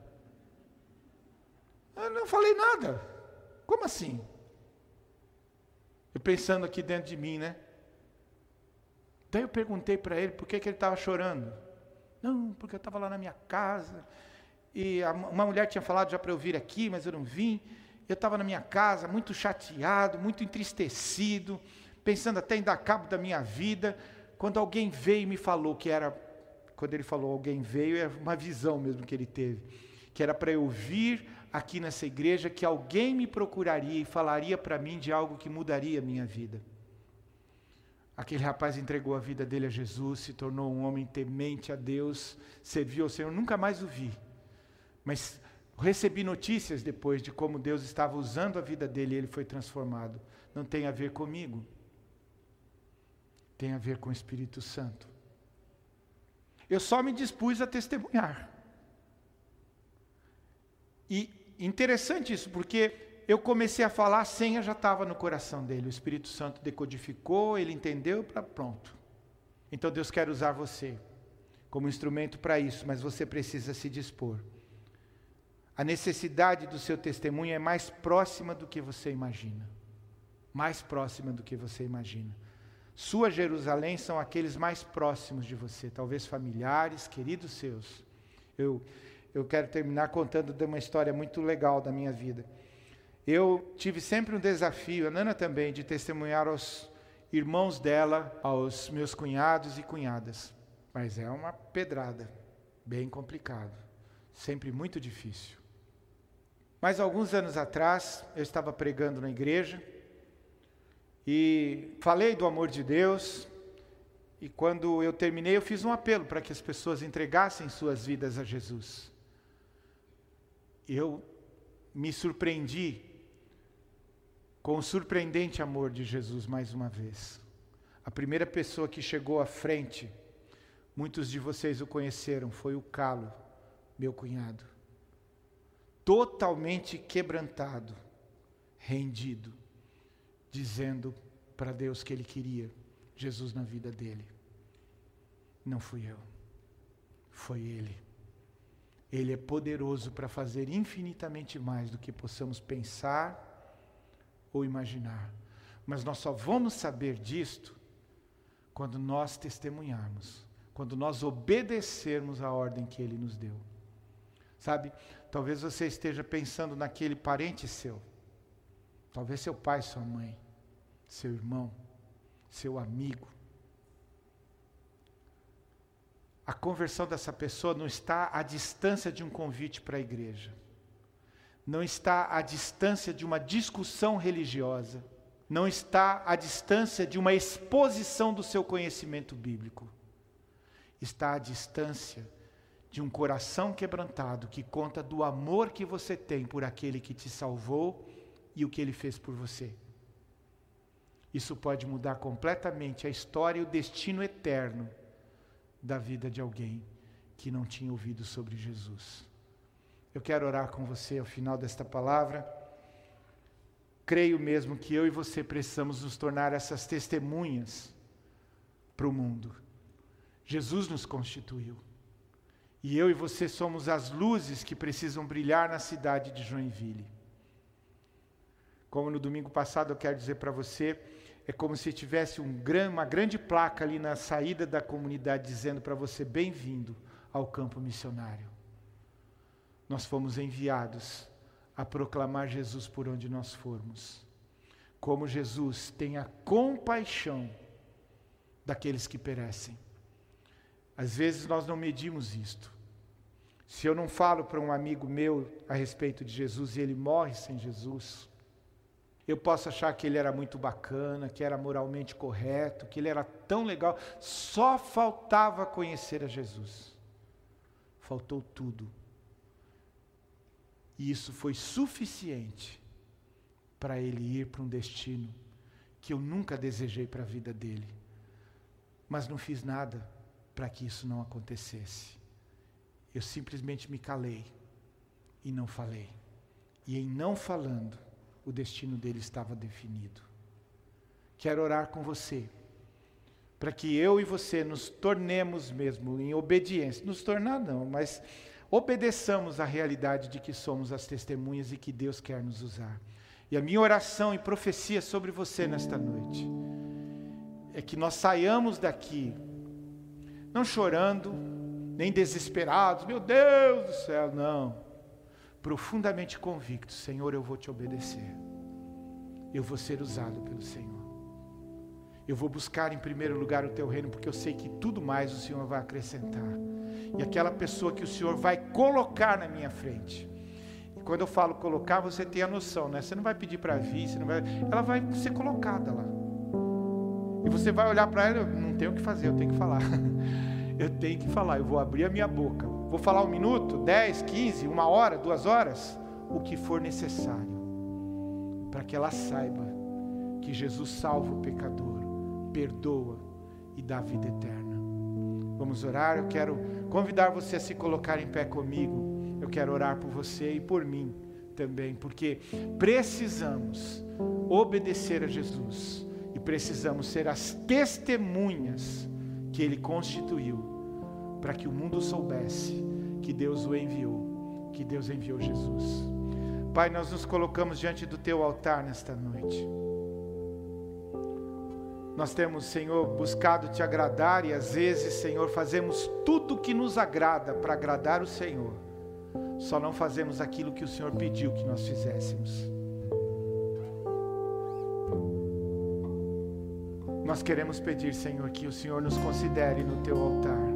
Eu não falei nada. Como assim? Eu pensando aqui dentro de mim, né? Daí eu perguntei para ele por que, que ele estava chorando. Não, porque eu estava lá na minha casa, e uma mulher tinha falado já para eu vir aqui, mas eu não vim. Eu estava na minha casa, muito chateado, muito entristecido, pensando até em dar cabo da minha vida, quando alguém veio e me falou que era, quando ele falou alguém veio, é uma visão mesmo que ele teve, que era para eu vir aqui nessa igreja, que alguém me procuraria e falaria para mim de algo que mudaria a minha vida. Aquele rapaz entregou a vida dele a Jesus, se tornou um homem temente a Deus, serviu ao Senhor, nunca mais o vi. Mas recebi notícias depois de como Deus estava usando a vida dele e ele foi transformado. Não tem a ver comigo. Tem a ver com o Espírito Santo. Eu só me dispus a testemunhar. E interessante isso, porque eu comecei a falar, a senha já estava no coração dele. O Espírito Santo decodificou, ele entendeu, pronto. Então Deus quer usar você como instrumento para isso, mas você precisa se dispor. A necessidade do seu testemunho é mais próxima do que você imagina. Mais próxima do que você imagina. Sua Jerusalém são aqueles mais próximos de você, talvez familiares, queridos seus. Eu, eu quero terminar contando de uma história muito legal da minha vida. Eu tive sempre um desafio, a Nana também, de testemunhar aos irmãos dela, aos meus cunhados e cunhadas. Mas é uma pedrada, bem complicado, sempre muito difícil. Mas alguns anos atrás, eu estava pregando na igreja e falei do amor de Deus E quando eu terminei, eu fiz um apelo para que as pessoas entregassem suas vidas a Jesus. Eu me surpreendi com o surpreendente amor de Jesus mais uma vez. A primeira pessoa que chegou à frente, muitos de vocês o conheceram, foi o Calo, meu cunhado. Totalmente quebrantado, rendido, dizendo para Deus que ele queria Jesus na vida dele. Não fui eu, foi Ele. Ele é poderoso para fazer infinitamente mais do que possamos pensar ou imaginar. Mas nós só vamos saber disto quando nós testemunharmos, quando nós obedecermos a ordem que Ele nos deu. Sabe, talvez você esteja pensando naquele parente seu, talvez seu pai, sua mãe, seu irmão, seu amigo. A conversão dessa pessoa não está à distância de um convite para a igreja, não está à distância de uma discussão religiosa, não está à distância de uma exposição do seu conhecimento bíblico, está à distância de um coração quebrantado que conta do amor que você tem por aquele que te salvou e o que ele fez por você. Isso pode mudar completamente a história e o destino eterno da vida de alguém que não tinha ouvido sobre Jesus. Eu quero orar com você ao final desta palavra. Creio mesmo que eu e você precisamos nos tornar essas testemunhas para o mundo. Jesus nos constituiu. E eu e você somos as luzes que precisam brilhar na cidade de Joinville. Como no domingo passado eu quero dizer para você, é como se tivesse um gran, uma grande placa ali na saída da comunidade dizendo para você: bem-vindo ao campo missionário. Nós fomos enviados a proclamar Jesus por onde nós formos. Como Jesus tem a compaixão daqueles que perecem. Às vezes nós não medimos isto. Se eu não falo para um amigo meu a respeito de Jesus e ele morre sem Jesus, eu posso achar que ele era muito bacana, que era moralmente correto, que ele era tão legal. Só faltava conhecer a Jesus. Faltou tudo. E isso foi suficiente para ele ir para um destino que eu nunca desejei para a vida dele. Mas não fiz nada para que isso não acontecesse. Eu simplesmente me calei e não falei. E em não falando, o destino dele estava definido. Quero orar com você, para que eu e você nos tornemos mesmo em obediência, nos tornar não, mas obedeçamos à realidade de que somos as testemunhas e que Deus quer nos usar. E a minha oração e profecia sobre você nesta noite é que nós saiamos daqui, não chorando, nem desesperados, meu Deus do céu, não profundamente convicto: Senhor, eu vou te obedecer. Eu vou ser usado pelo Senhor. Eu vou buscar em primeiro lugar o teu reino, porque eu sei que tudo mais o Senhor vai acrescentar. E aquela pessoa que o Senhor vai colocar na minha frente. E quando eu falo colocar, você tem a noção, né? Você não vai pedir para vir, você não vai, ela vai ser colocada lá. E você vai olhar para ela, não tenho o que fazer, eu tenho que falar. (laughs) eu tenho que falar, eu vou abrir a minha boca Vou falar um minuto, dez, quinze, uma hora, duas horas, o que for necessário, para que ela saiba que Jesus salva o pecador, perdoa e dá vida eterna. Vamos orar? Eu quero convidar você a se colocar em pé comigo. Eu quero orar por você e por mim também, porque precisamos obedecer a Jesus e precisamos ser as testemunhas que Ele constituiu para que o mundo soubesse que Deus o enviou, que Deus enviou Jesus. Pai, nós nos colocamos diante do teu altar nesta noite. Nós temos, Senhor, buscado te agradar e às vezes, Senhor, fazemos tudo o que nos agrada para agradar o Senhor. Só não fazemos aquilo que o Senhor pediu que nós fizéssemos. Nós queremos pedir, Senhor, que o Senhor nos considere no teu altar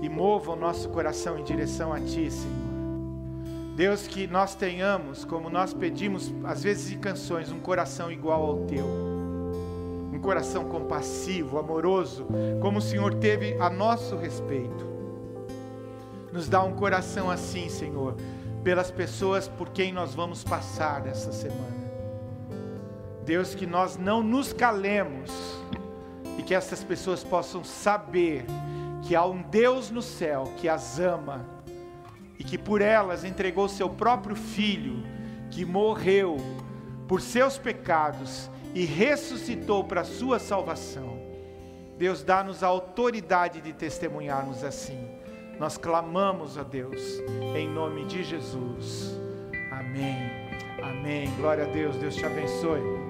e mova o nosso coração em direção a Ti, Senhor. Deus, que nós tenhamos, como nós pedimos, às vezes em canções, um coração igual ao Teu, coração compassivo, amoroso, como o Senhor teve a nosso respeito. Nos dá um coração assim, Senhor, pelas pessoas por quem nós vamos passar nessa semana. Deus, que nós não nos calemos e que essas pessoas possam saber que há um Deus no céu que as ama e que por elas entregou seu próprio filho, que morreu por seus pecados e ressuscitou para a sua salvação. Deus dá-nos a autoridade de testemunharmos assim. Nós clamamos a Deus em nome de Jesus. Amém. Amém. Glória a Deus. Deus te abençoe.